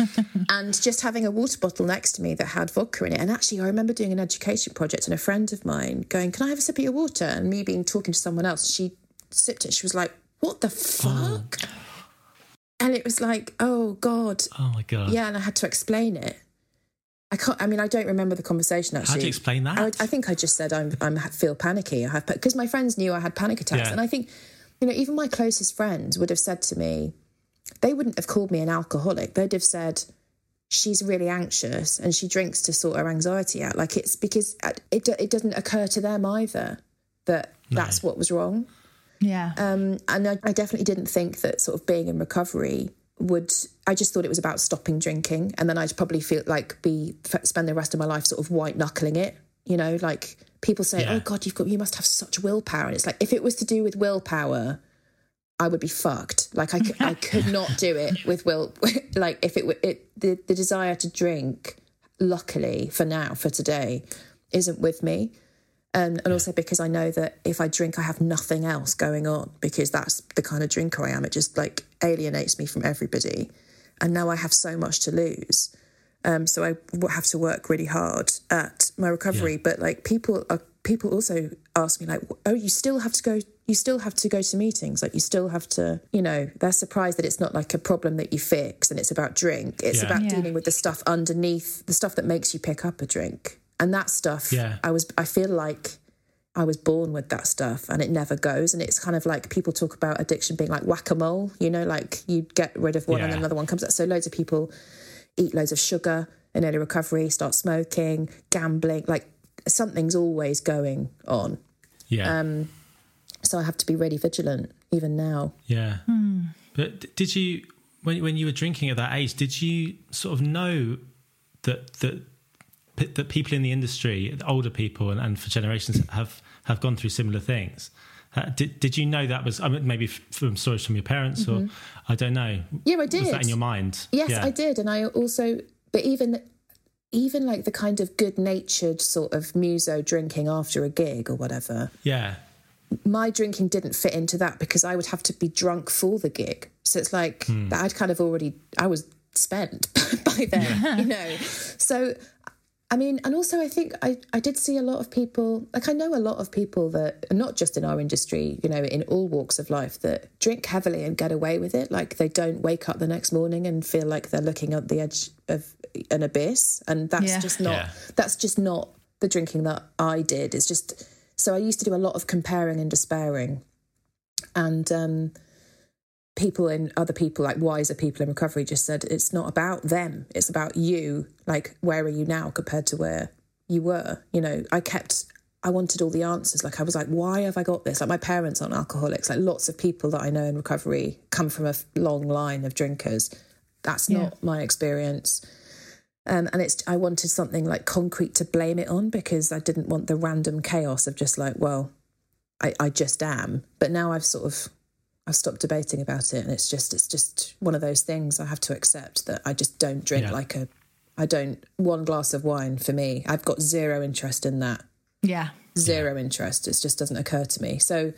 and just having a water bottle next to me that had vodka in it. And actually, I remember doing an education project, and a friend of mine going, "Can I have a sip of your water?" And me being talking to someone else, she sipped it. She was like, "What the fuck?" (gasps) And it was like, "Oh God, Oh my god! yeah." And I had to explain it. I can't. I mean, I don't remember the conversation actually. How do you explain that? I, I think I just said I'm I'm feel panicky. I have because my friends knew I had panic attacks, Yeah. and I think you know even my closest friends would have said to me, they wouldn't have called me an alcoholic. They'd have said she's really anxious and she drinks to sort her anxiety out. Like it's because it it doesn't occur to them either that that's what was wrong. Yeah. Um, and I, I definitely didn't think that sort of being in recovery would. I just thought it was about stopping drinking, and then I'd probably feel like be spend the rest of my life sort of white knuckling it. You know, like people say, oh Yeah. "Oh God, you've got you must have such willpower," and it's like if it was to do with willpower. I would be fucked. Like I, I (laughs) could not do it with will. (laughs) Like if it were it, the the desire to drink, luckily for now for today, isn't with me um, and and also because I know that if I drink, I have nothing else going on because that's the kind of drinker I am. It just like alienates me from everybody, and now I have so much to lose. Um, so I have to work really hard at my recovery. Yeah. But like people are people also ask me like, oh, you still have to go. You still have to go to meetings. Like you still have to. You know, they're surprised that it's not like a problem that you fix and it's about drink. It's Yeah. about Yeah. dealing with the stuff underneath, the stuff that makes you pick up a drink, and that stuff. Yeah. I was. I feel like I was born with that stuff and it never goes. And it's kind of like people talk about addiction being like whack a mole, you know, like you get rid of one and Yeah. then another one comes out. So loads of people eat loads of sugar in early recovery, start smoking, gambling, like something's always going on. yeah, Um, So I have to be really vigilant even now. yeah. But did you when when you were drinking at that age? Did you sort of know that that that people in the industry, older people, and, and for generations have have gone through similar things? Uh, did did you know that was I mean, maybe from stories from your parents or I don't know? Mm-hmm. Yeah, I did. Was that in your mind? Yes, Yeah. I did, and I also, but even, even like the kind of good-natured sort of muso drinking after a gig or whatever. Yeah, my drinking didn't fit into that because I would have to be drunk for the gig. So it's like that I'd kind of already I was spent (laughs) by then, you know. So I mean, and also I think I, I did see a lot of people like I know a lot of people that not just in our industry, you know, in all walks of life that drink heavily and get away with it. Like they don't wake up the next morning and feel like they're looking at the edge of an abyss. And that's Yeah. just not Yeah. that's just not the drinking that I did. It's just so I used to do a lot of comparing and despairing. And um, people in other people, like wiser people in recovery, just said it's not about them. It's about you. Like, where are you now compared to where you were? You know, I kept, I wanted all the answers. Like, I was like, why have I got this? Like, my parents aren't alcoholics. Like, lots of people that I know in recovery come from a long line of drinkers. that's Yeah. not my experience. Um, and it's I wanted something like concrete to blame it on because I didn't want the random chaos of just like, well, I, I just am. But now I've sort of I've stopped debating about it, and it's just it's just one of those things I have to accept that I just don't drink Yeah. like a I don't one glass of wine for me. I've got zero interest in that Yeah. zero interest. It just doesn't occur to me. So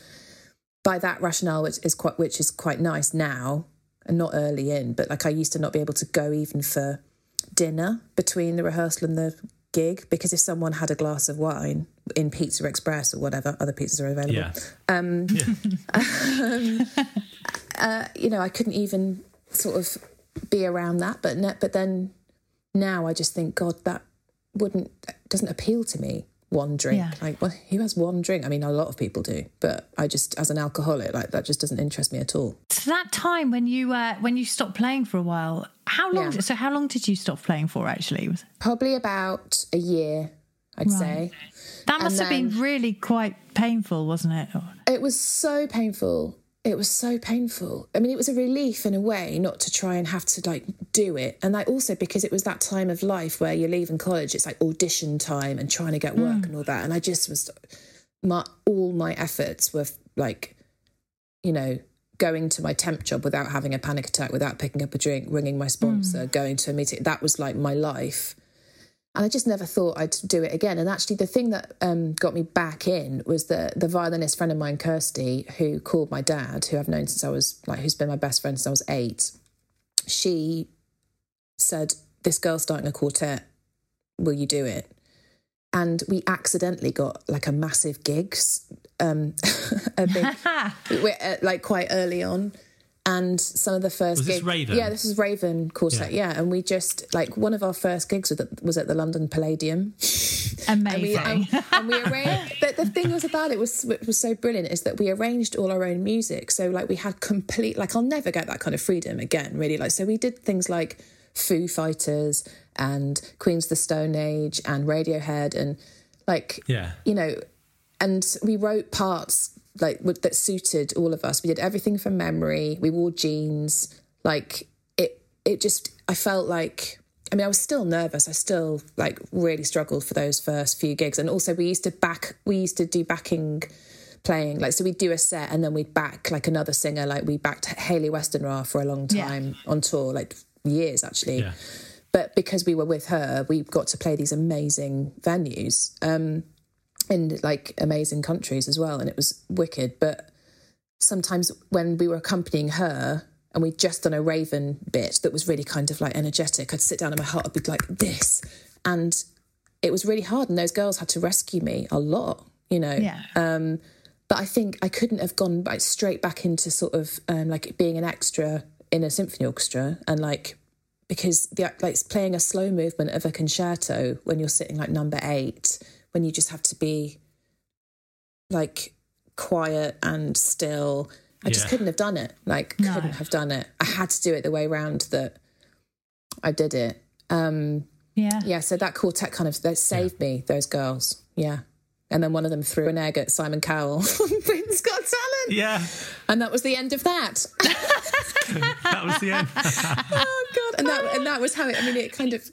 by that rationale, which is quite which is quite nice now and not early in, but like I used to not be able to go even for dinner between the rehearsal and the gig because if someone had a glass of wine in Pizza Express or whatever other pizzas are available, Yeah. Um, yeah. (laughs) Um, uh, you know, I couldn't even sort of be around that. But ne- but then now I just think, God, that wouldn't doesn't appeal to me. One drink, Yeah. like well, who has one drink? I mean, a lot of people do, but I just, as an alcoholic, like that just doesn't interest me at all. So that time when you uh, when you stopped playing for a while, how long? Yeah. So how long did you stop playing for? Actually, Probably about a year, I'd say. that must And have been really quite painful, wasn't it? It was so painful. It was so painful. I mean, it was a relief in a way not to try and have to like do it. And like also because it was that time of life where you're leaving college, it's like audition time and trying to get work hmm. and all that. And I just was, my all my efforts were like, you know, going to my temp job without having a panic attack, without picking up a drink, ringing my hmm. sponsor, going to a meeting. That was like my life. And I just never thought I'd do it again. And actually, the thing that um, got me back in was the the violinist friend of mine, Kirsty, who called my dad, who I've known since I was like, who's been my best friend since I was eight. She said, "This girl's starting a quartet. Will you do it?" And we accidentally got like a massive gigs, um, (laughs) a big, (laughs) uh, like quite early on. And some of the first Was this gigs, Raven? yeah, this is Raven Quartet, Yeah. yeah. And we just like one of our first gigs was at, was at the London Palladium, and we, Amazing. and, and we arranged. (laughs) But the thing was about it was it was so brilliant is that we arranged all our own music. So like we had complete like I'll never get that kind of freedom again. Really, like so we did things like Foo Fighters and Queens of the Stone Age and Radiohead and like Yeah. you know, and we wrote parts like that suited all of us. We did everything from memory. We wore jeans. Like it, it just. I felt like. I mean, I was still nervous. I still like really struggled for those first few gigs, and also we used to back. We used to do backing playing like so we'd do a set and then we'd back like another singer like we backed Hayley Westenra for a long Yeah. time on tour like years actually Yeah. but because we were with her, we got to play these amazing venues um, in like amazing countries as well, and it was wicked. But sometimes when we were accompanying her and we'd just done a Raven bit that was really kind of like energetic, I'd sit down in my heart, I'd be like this, and it was really hard. And those girls had to rescue me a lot, you know. yeah. But I think I couldn't have gone like straight back into sort of um, like being an extra in a symphony orchestra and like because the like it's playing a slow movement of a concerto when you're sitting like number eight when you just have to be like quiet and still. I just couldn't have done it. Like No. couldn't have done it. I had to do it the way round that I did it. Um yeah. yeah, so that quartet kind of they saved me, those girls. Yeah. And then one of them threw an egg at Simon Cowell (laughs) on Britain's Got Talent. Yeah. And that was the end of that. (laughs) That was the end. (laughs) oh god. And that and that was how it I mean it kind of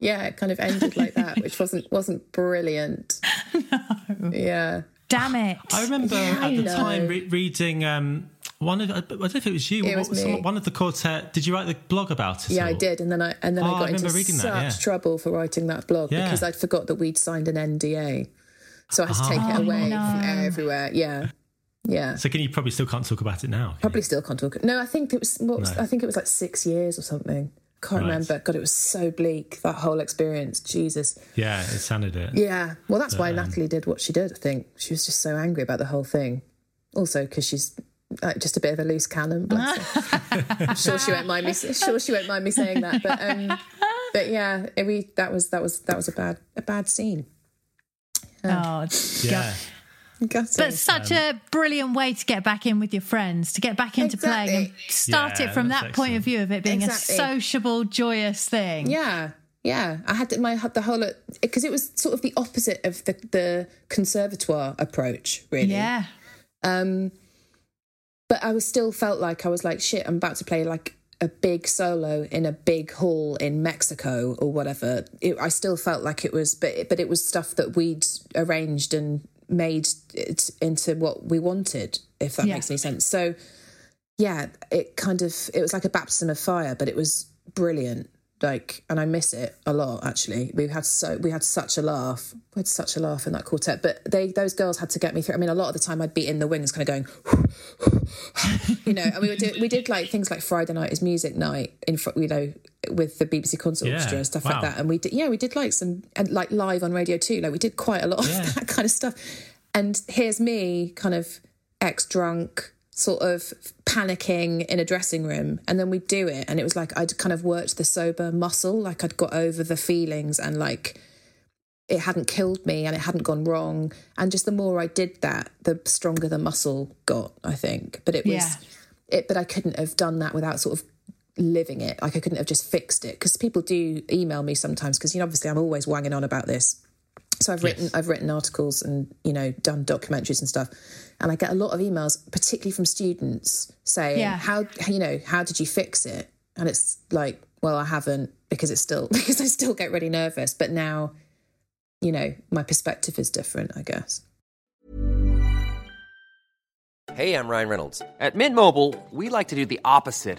yeah, it kind of ended like that, which (laughs) wasn't wasn't brilliant. Yeah. Damn it. I remember Yeah, I at the know. time re- reading um, one of I don't know if it was you. It was some- me. one of the quartet. Did you write the blog about it? Yeah, I did. And then I and then Oh, I I got into such that, yeah. trouble for writing that blog Yeah. because I'd forgot that we'd signed an NDA. So I had to take Oh, it away no. from everywhere. Yeah. Yeah. So can you probably still can't talk about it now? can you? Probably still can't talk. No, I think it was. What No. I think it was like six years or something. Can't Right. remember. God, it was so bleak that whole experience. Jesus. Yeah, it sounded it. Yeah. Well, that's Um, why Natalie did what she did. I think she was just so angry about the whole thing. Also, because she's like just a bit of a loose cannon. Bless her. I'm (laughs) sure she won't mind me. Sure, she won't mind me saying that. But um, but yeah, it, we that was that was that was a bad a bad scene. oh, Yeah. Gutting. But such a brilliant way to get back in with your friends, to get back into playing and start Yeah, it from that that's point of view of it being Exactly. a sociable, joyous thing. Yeah, yeah. I had my had the whole because it was sort of the opposite of the the conservatoire approach, really. Yeah. Um, but I was still felt like I was like shit. I'm about to play like a big solo in a big hall in Mexico or whatever. It, I still felt like it was, but but it was stuff that we'd arranged and made it into what we wanted. If that Yeah. makes any sense. So yeah, it kind of it was like a baptism of fire, but it was brilliant. Like, and I miss it a lot. Actually, we had so we had such a laugh. We had such a laugh in that quartet. But they those girls had to get me through. I mean, a lot of the time I'd be in the wings, kind of going, (laughs) you know. And we would do we did like things like Friday night is music night in front, you know, with the BBC concert Yeah, orchestra and stuff wow. like that. And we did yeah, we did like some and like live on radio too. Like we did quite a lot (laughs) Yeah. of that kind of stuff. And here's me, kind of ex drunk, sort of panicking in a dressing room. And then we'd do it. And it was like I'd kind of worked the sober muscle, like I'd got over the feelings and like it hadn't killed me and it hadn't gone wrong. And just the more I did that, the stronger the muscle got, I think. But it was, Yeah. it, but I couldn't have done that without sort of living it. Like I couldn't have just fixed it because people do email me sometimes because, you know, obviously I'm always wanging on about this. So I've written Yes. I've written articles and you know done documentaries and stuff, and I get a lot of emails, particularly from students, saying Yeah. how you know how did you fix it? And it's like, well, I haven't because it's still (laughs) because I still get really nervous, but now, you know, my perspective is different, I guess. Hey, I'm Ryan Reynolds. At Mint Mobile, we like to do the opposite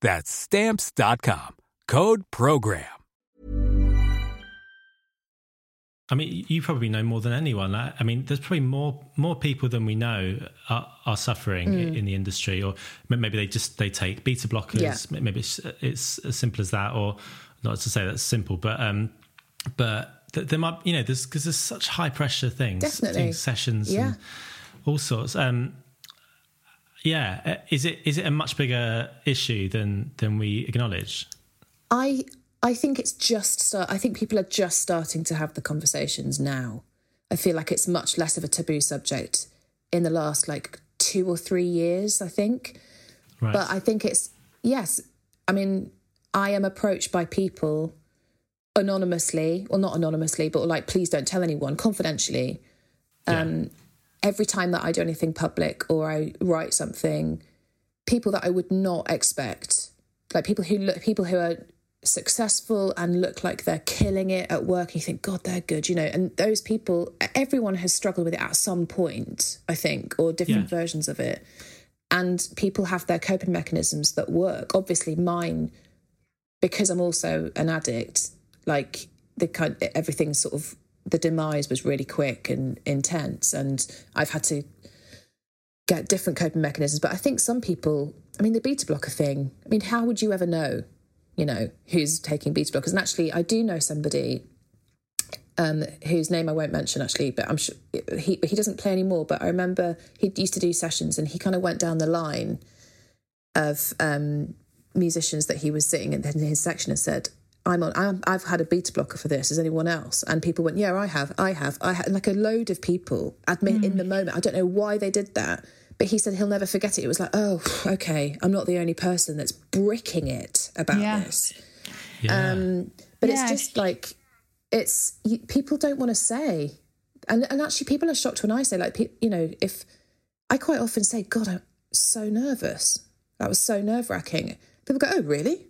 That's stamps.com. Code program. I mean, you probably know more than anyone. I I mean, there's probably more more people than we know are, are suffering Mm. in the industry, or maybe they just they take beta blockers. Yeah. Maybe it's, it's as simple as that, or not to say that's simple, but um, but th- there might you know there's because there's such high pressure things, Definitely. things, sessions, Yeah. and all sorts. Um, yeah, uh, is it is it a much bigger issue than than we acknowledge? I I think it's just start. I think people are just starting to have the conversations now. I feel like it's much less of a taboo subject in the last like two or three years. I think, Right. but I think it's yes. I mean, I am approached by people anonymously, well, not anonymously, but like, please don't tell anyone, confidentially. Um, every time that I do anything public or I write something, people that I would not expect, like people who look, people who are successful and look like they're killing it at work, and you think, God, they're good, you know. And those people, everyone has struggled with it at some point, I think, or different Yeah. versions of it. And people have their coping mechanisms that work. Obviously, mine, because I'm also an addict, like the kind, everything sort of the demise was really quick and intense, and I've had to get different coping mechanisms. But I think some people, I mean, the beta blocker thing. I mean, how would you ever know, you know, who's taking beta blockers? And actually, I do know somebody um, whose name I won't mention actually, but I'm sure he he doesn't play anymore. But I remember he used to do sessions, and he kind of went down the line of um, musicians that he was sitting in his section and said. I'm on. I'm, I've had a beta blocker for this. Is anyone else? And people went, "Yeah, I have. I have. I have." Like a load of people admit in the moment. I don't know why they did that, but he said he'll never forget it. It was like, "Oh, okay. I'm not the only person that's bricking it about Yeah. this." yeah. Um, but Yeah. it's just like it's you, people don't want to say and and actually, people are shocked when I say like, pe- you know, if I quite often say, "God, I'm so nervous. That was so nerve wracking." People go, "Oh, really?"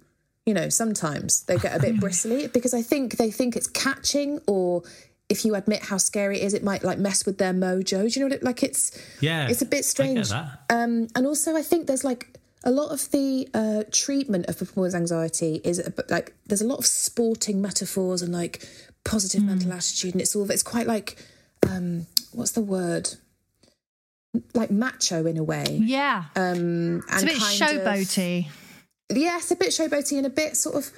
You know, sometimes they get a bit (laughs) bristly because I think they think it's catching, or if you admit how scary it is, it might like mess with their mojo. Do you know what it like? It's Yeah, it's a bit strange. Um, and also, I think there's like a lot of the uh, treatment of performance anxiety is a bit like there's a lot of sporting metaphors and like positive mental attitude, and it's all it's quite like um, what's the word? Like macho in a way. Yeah. Um, it's a bit kind of- showboaty. Yes, a bit showboaty and a bit sort of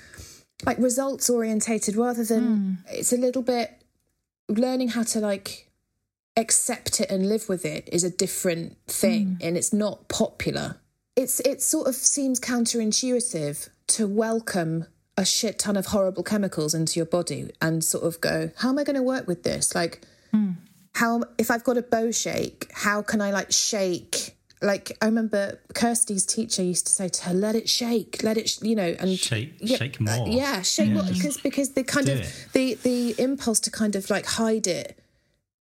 like results orientated rather than hmm. it's a little bit learning how to like accept it and live with it is a different thing hmm. and it's not popular. It's it sort of seems counterintuitive to welcome a shit ton of horrible chemicals into your body and sort of go, how am I going to work with this? Like hmm. how if I've got a bow shake, how can I like shake? Like I remember Kirsty's teacher used to say to her, "Let it shake, let it, sh-, you know, and Shake- yeah, shake more. uh, yeah, shake more because because the kind do of it. the the impulse to kind of like hide it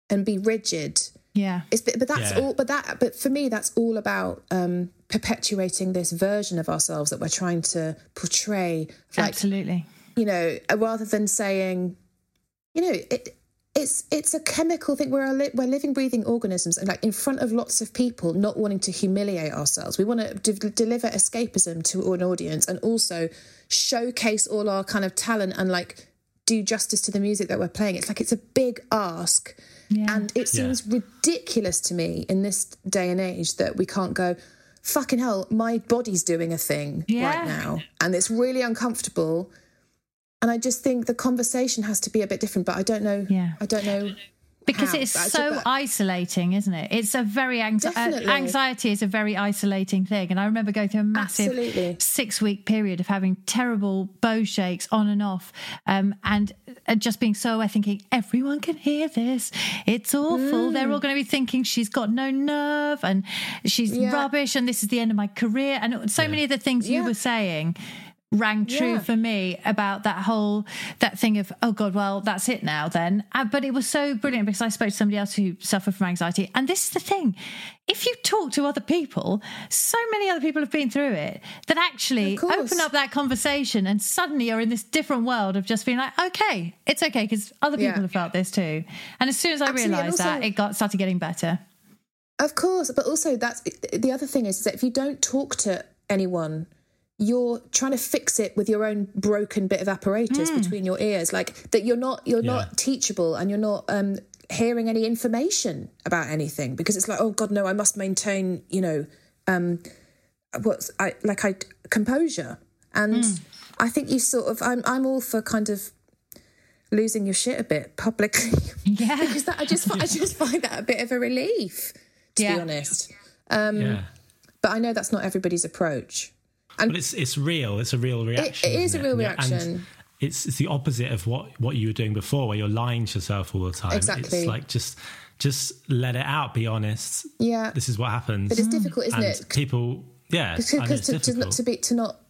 and be rigid Yeah. it's, but but that's Yeah. all. But that, but for me, that's all about um, perpetuating this version of ourselves that we're trying to portray. Like Absolutely. you know, uh, rather than saying, you know, it, it's it's a chemical thing. We're a li- we're living, breathing organisms, and like in front of lots of people, not wanting to humiliate ourselves. We want to de- deliver escapism to an audience, and also showcase all our kind of talent and like do justice to the music that we're playing. It's like it's a big ask. Yeah. And it seems ridiculous to me in this day and age that we can't go, fucking hell, my body's doing a thing Yeah. right now. And it's really uncomfortable. And I just think the conversation has to be a bit different, but I don't know. Yeah. I don't know. because how, it's but so isolating, isn't it? It's a very anxi- uh, Definitely. anxiety is a very isolating thing, and I remember going through a massive Absolutely. six week period of having terrible bow shakes on and off, um, and uh, just being so aware, thinking everyone can hear this. It's awful. They're all going to be thinking she's got no nerve and she's Mm. Yeah. rubbish, and this is the end of my career. And so many of the things you were saying rang true Yeah. for me about that whole that thing of oh god well that's it now then. Uh, but it was so brilliant because i spoke to somebody else who suffered from anxiety. And this is the thing. If you talk to other people so many other people have been through it that actually open up that conversation and suddenly you're in this different world of just being like okay it's okay because other people Yeah. have felt this too. And as soon as i Absolutely, realized that it got started getting better. Of course, but also that's the other thing is that if you don't talk to anyone, you're trying to fix it with your own broken bit of apparatus between your ears, like that. You're not you're Yeah. not teachable, and you're not um, hearing any information about anything because it's like, oh God, no, I must maintain, you know, um, what's I like I composure, and I think you sort of I'm I'm all for kind of losing your shit a bit publicly. (laughs) Yeah. because that I just I just find that a bit of a relief, to Yeah. be honest. Um, yeah. But I know that's not everybody's approach. And But it's it's real. It's a real reaction. it is a real And you're- and reaction. it's it's the opposite of what what you were doing before, where you're lying to yourself all the time. Exactly. It's like just just let it out. Be honest. yeah, This is what happens. but it's difficult, isn't and it? people, yeah, Because to, to, not, to be to not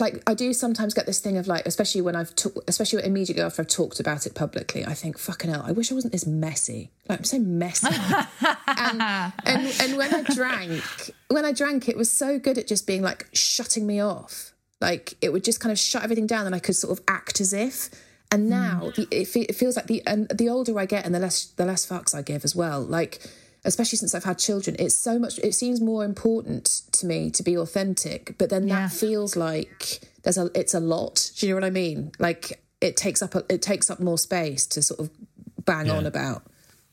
like I do sometimes get this thing of like, especially when I've talked, especially immediately after I've talked about it publicly, I think, fucking hell, I wish I wasn't this messy. Like I'm so messy. (laughs) and, and and when I drank, when I drank, it was so good at just being like shutting me off. Like it would just kind of shut everything down, and I could sort of act as if. And now mm. the, it, fe- it feels like the and the older I get, and the less the less fucks I give as well. Like especially since I've had children, it's so much. It seems more important to me to be authentic, but then Yeah. that feels like there's a. It's a lot. Do you know what I mean? Like it takes up a, it takes up more space to sort of bang on about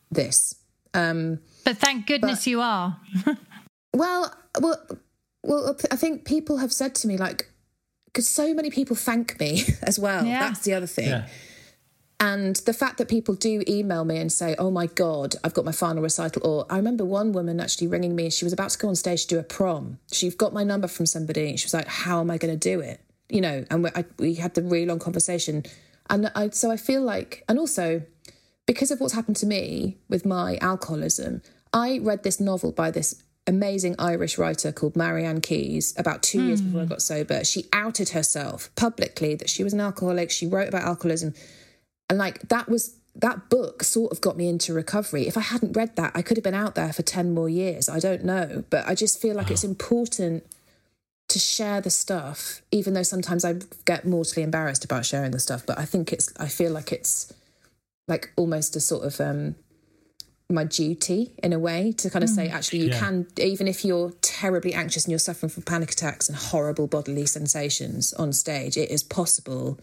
this. Um, but thank goodness But- you are (laughs) well, well, well. I think people have said to me like, because so many people thank me (laughs) as well. Yeah. That's the other thing. yeah. And the fact that people do email me and say, "Oh my god, I've got my final recital," or I remember one woman actually ringing me. and She was about to go on stage to do a prom. She's got my number from somebody. And she was like, "How am I going to do it?" You know. And we, I, we had the really long conversation. And I, so I feel like, and also because of what's happened to me with my alcoholism, I read this novel by this amazing Irish writer called Marian Keyes about two years hmm. before I got sober. She outed herself publicly that she was an alcoholic. She wrote about alcoholism. And like that was that book sort of got me into recovery. If I hadn't read that, I could have been out there for 10 more years. I don't know. But I just feel like it's important to share the stuff, even though sometimes I get mortally embarrassed about sharing the stuff. But I think it's, I feel like it's like almost a sort of, um, my duty in a way to kind of say actually you Yeah. can even if you're terribly anxious and you're suffering from panic attacks and horrible bodily sensations on stage it is possible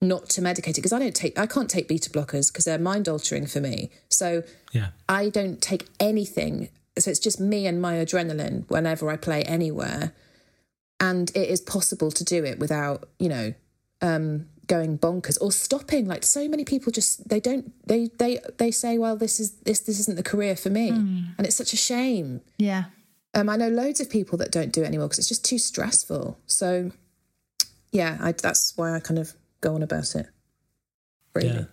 not to medicate it because I don't take I can't take beta blockers because they're mind altering for me. So Yeah. I don't take anything so it's just me and my adrenaline whenever I play anywhere. And it is possible to do it without you know um going bonkers or stopping. Like so many people just they don't they they they say well this is this this isn't the career for me. And it's such a shame. Yeah. um i know loads of people that don't do it anymore because it's just too stressful. So yeah I, that's why i kind of go on about it really Yeah.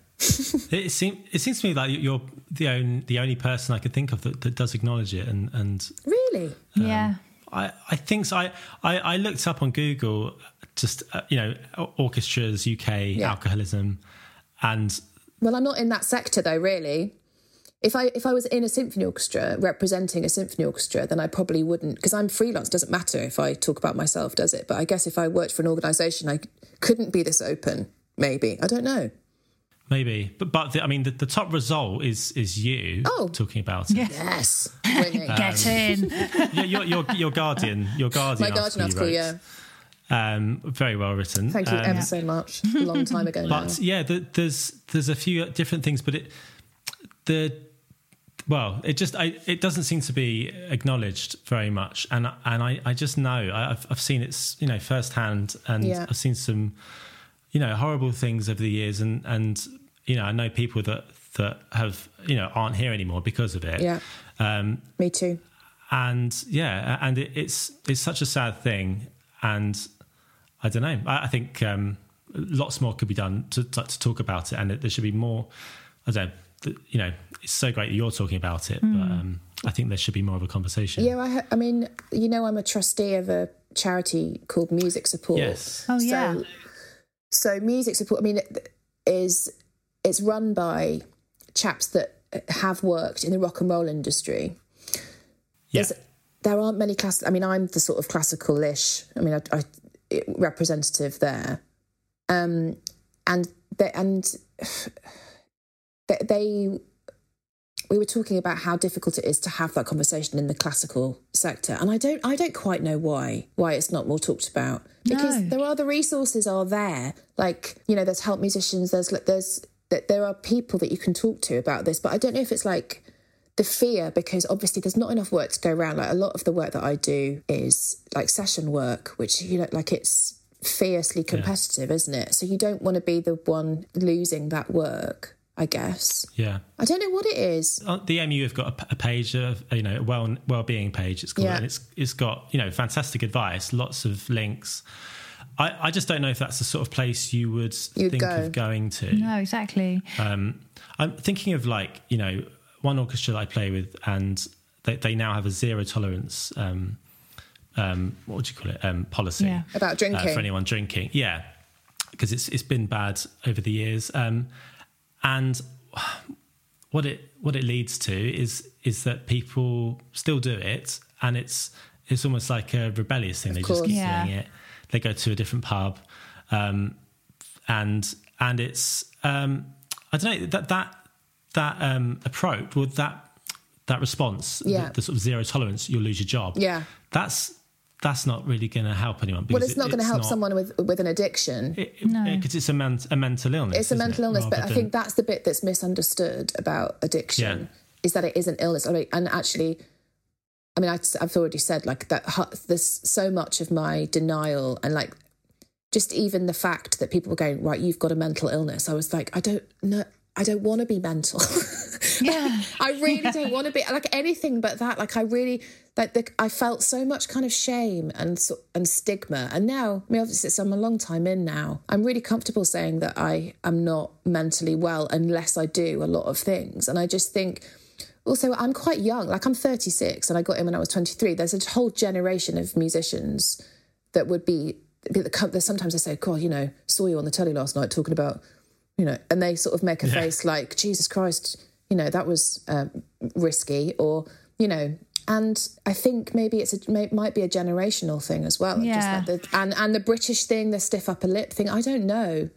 it seems it seems to me like you're the only the only person I could think of that, that does acknowledge it, and and really yeah. I I think so. I I, I looked up on Google just uh, you know orchestras UK alcoholism, and Well, I'm not in that sector though, really. If I if I was in a symphony orchestra representing a symphony orchestra, then I probably wouldn't because I'm freelance. Doesn't matter if I talk about myself, does it? But I guess if I worked for an organisation, I couldn't be this open. Maybe I don't know. maybe but but the, I mean the, the top result is is you Oh. talking about it. Yes, winning. (laughs) Get in. (laughs) your, your your your guardian your guardian My guardian article, article, you yeah. um very well written. Thank you Um, ever so much. A long time ago (laughs) now. But yeah, the, there's there's a few different things, but it the well, it just I, it doesn't seem to be acknowledged very much, and and I, I just know I, I've I've seen it you know firsthand, and Yeah. I've seen some you know horrible things over the years, and and you know I know people that that have you know aren't here anymore because of it. Yeah. Um, Me too. and yeah, and it, it's it's such a sad thing, and I don't know. I, I think um, lots more could be done to, to to talk about it, and there should be more. I don't know. You know, it's so great that you're talking about it, but um, I think there should be more of a conversation. Yeah, I, I mean, you know, I'm a trustee of a charity called Music Support. Yes. Oh, yeah. So, so music support. I mean, it is it's run by chaps that have worked in the rock and roll industry. Yeah. There's, there aren't many class. I mean, I'm the sort of classical-ish. I mean, I, I representative there, um, and they, and (sighs) they, they we were talking about how difficult it is to have that conversation in the classical sector and i don't i don't quite know why why it's not more talked about. Because No. there are the resources are there. Like you know there's help musicians there's there's that there are people that you can talk to about this but i don't know if it's like the fear because obviously there's not enough work to go around. Like a lot of the work that i do is like session work which you know like it's fiercely competitive isn't it? So you don't want to be the one losing that work i guess Yeah. I don't know what it is. On the MU have got a page of you know a well well-being page it's called Yeah. and it's it's got you know fantastic advice lots of links I, I just don't know if that's the sort of place you would You'd think go. of going to No, exactly. um, I'm thinking of like you know one orchestra that I play with, and they, they now have a zero tolerance. Um, um, what would you call it? Um, policy Yeah. About uh, drinking. for anyone drinking. Yeah, because it's it's been bad over the years, um, and what it what it leads to is is that people still do it, and it's it's almost like a rebellious thing. they just keep Yeah. doing it. They go to a different pub, um, and and it's um, I don't know that that that um, approach with that that response, Yeah. the, the sort of zero tolerance, you'll lose your job. Yeah. that's that's not really going to help anyone. Well, it's not it- going to help not- someone with with an addiction. because it's a, men- a mental illness. it's a mental it? illness, but Rather I think that's the bit that's misunderstood about addiction Yeah. is that it is an illness. I mean, and actually, I mean, I, I've already said like that. hu- There's so much of my denial and like just even the fact that people were going right. You've got a mental illness. I was like, I don't know. I don't want to be mental. (laughs) (laughs) Yeah. I really don't want to be like anything but that. Like I really like the, I felt so much kind of shame and and stigma. And now, I mean, obviously, it's I'm a long time in now. I'm really comfortable saying that I am not mentally well unless I do a lot of things. And I just think. Also, I'm quite young. Like I'm 36, and I got in when I was 23. There's a whole generation of musicians that would be. that Sometimes I say, "God, you know, saw you on the telly last night talking about you know, and they sort of make a face like, Jesus Christ, you know, that was um, risky, or, you know, and I think maybe it's a, may, might be a generational thing as well. Yeah. Just like the, and, and the British thing, the stiff upper lip thing, I don't know.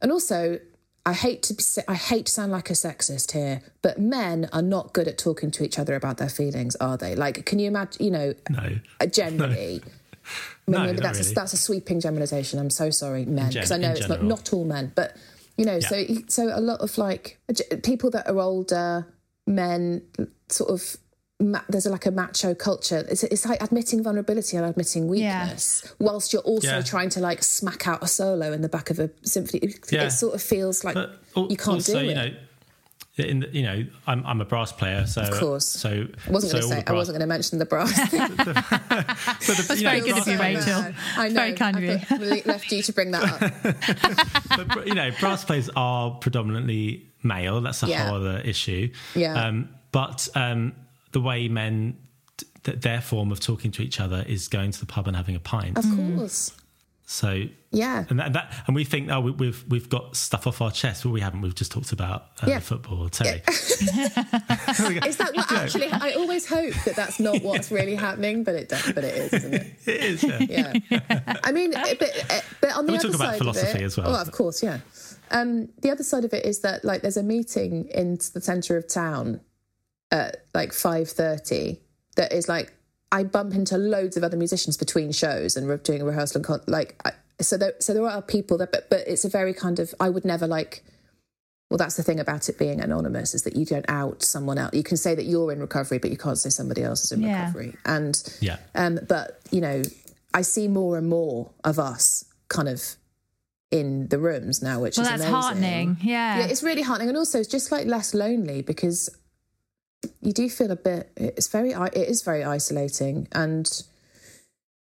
And also, I hate to be, I hate to sound like a sexist here, but men are not good at talking to each other about their feelings, are they? Like, can you imagine? You know, No. uh, generally. I (laughs) No, mean, maybe not that's really. a, that's a sweeping generalisation. I'm so sorry, men, gen- because I know in it's not, not all men, but you know, so so a lot of like people that are older, men, sort of. Ma- there's a, like a macho culture. It's, it's like admitting vulnerability and admitting Yeah. weakness, whilst you're also Yeah. trying to like smack out a solo in the back of a symphony. It, Yeah. it sort of feels like But you can't also, do it. you know, in the, you know, I'm I'm a brass player, so Of course. So I wasn't so going to say. the I brass- wasn't going to mention the brass. (laughs) thing. but the- That's you know, very good of you, brass players- Rachel. I know. Very kind of I you. left you to bring that up. (laughs) but you know, brass players are predominantly male. That's a Yeah. whole other issue. Yeah. Um, but um, the way men, th- their form of talking to each other is going to the pub and having a pint. Of Mm. course. So Yeah. and that, that and we think oh we, we've we've got stuff off our chest, but we haven't. We've just talked about uh, Yeah. football or telly. (laughs) Is that what actually? I always hope that that's not what's really happening, but it does. But it is, isn't it? (laughs) it is. Yeah. Yeah. I mean, uh, but uh, but on the we other talk about side philosophy of it, as well. Oh, of course, yeah. Um, the other side of it is that like there's a meeting in the centre of town at like five thirty that is like I bump into loads of other musicians between shows and we're doing a rehearsal and con- like I, so there so there are people that but but it's a very kind of I would never like well that's the thing about it being anonymous is that you don't out someone else you can say that you're in recovery but you can't say somebody else is in Yeah. recovery and Yeah. um, but you know, I see more and more of us kind of in the rooms now, which Well, is that's amazing. heartening. Yeah. Yeah, it's really heartening, and also it's just like less lonely because you do feel a bit. It's very. It is very isolating, and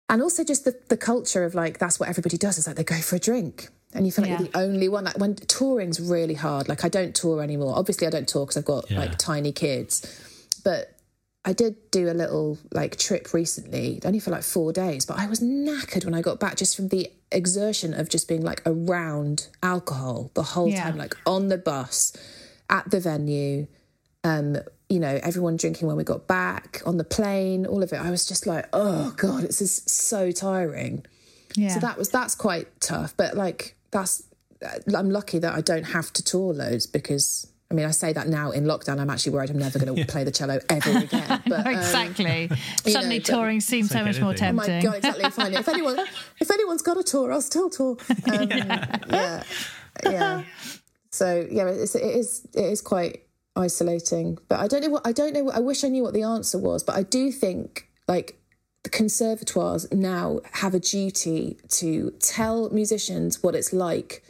and also just the the culture of like that's what everybody does. Is like they go for a drink. And you feel like Yeah. you're the only one. Like when touring's really hard. Like I don't tour anymore. Obviously, I don't tour because I've got Yeah. like tiny kids. But I did do a little like trip recently, only for like four days, but I was knackered when I got back just from the exertion of just being like around alcohol the whole Yeah. time, like on the bus, at the venue, um, you know, everyone drinking when we got back, on the plane, all of it. I was just like, oh God, it's just so tiring. yeah. So that was that's quite tough. But like that's I'm lucky that I don't have to tour loads because I mean I say that now in lockdown I'm actually worried I'm never going (laughs) to play the cello ever again. (laughs) But um, exactly. (laughs) you Suddenly know, but- touring seems so much more anything. Oh my tempting. god, exactly. Fine. If anyone, if anyone's got a tour, I'll still tour. Um, yeah. yeah, So yeah, it's, it is it is quite isolating. But I don't know what I don't know. What, I wish I knew what the answer was. But I do think like the conservatoires now have a duty to tell musicians what it's like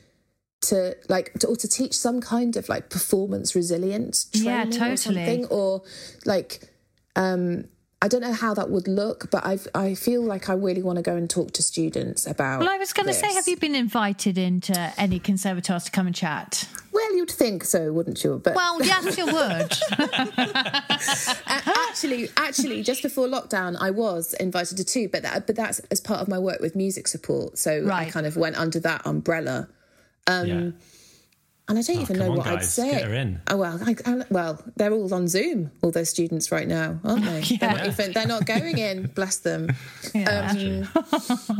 to like to, or to teach some kind of like performance resilience Yeah, training or totally. something or like um I don't know how that would look, but I I feel like I really want to go and talk to students about. Well, I was going to say, have you been invited into any conservatoires to come and chat? Well, you'd think so, wouldn't you? But Well, yes, you would. (laughs) (laughs) A- actually, actually, just before lockdown, I was invited to two, but that, but that's as part of my work with music support. So I kind of went under that umbrella. Um, yeah. And I don't even Oh, come know on, what I'd say. get her in. Oh well, I, I, well, they're all on Zoom. All those students right now, aren't they? (laughs) They're, not even, they're not going in. Bless them. Yeah. Um,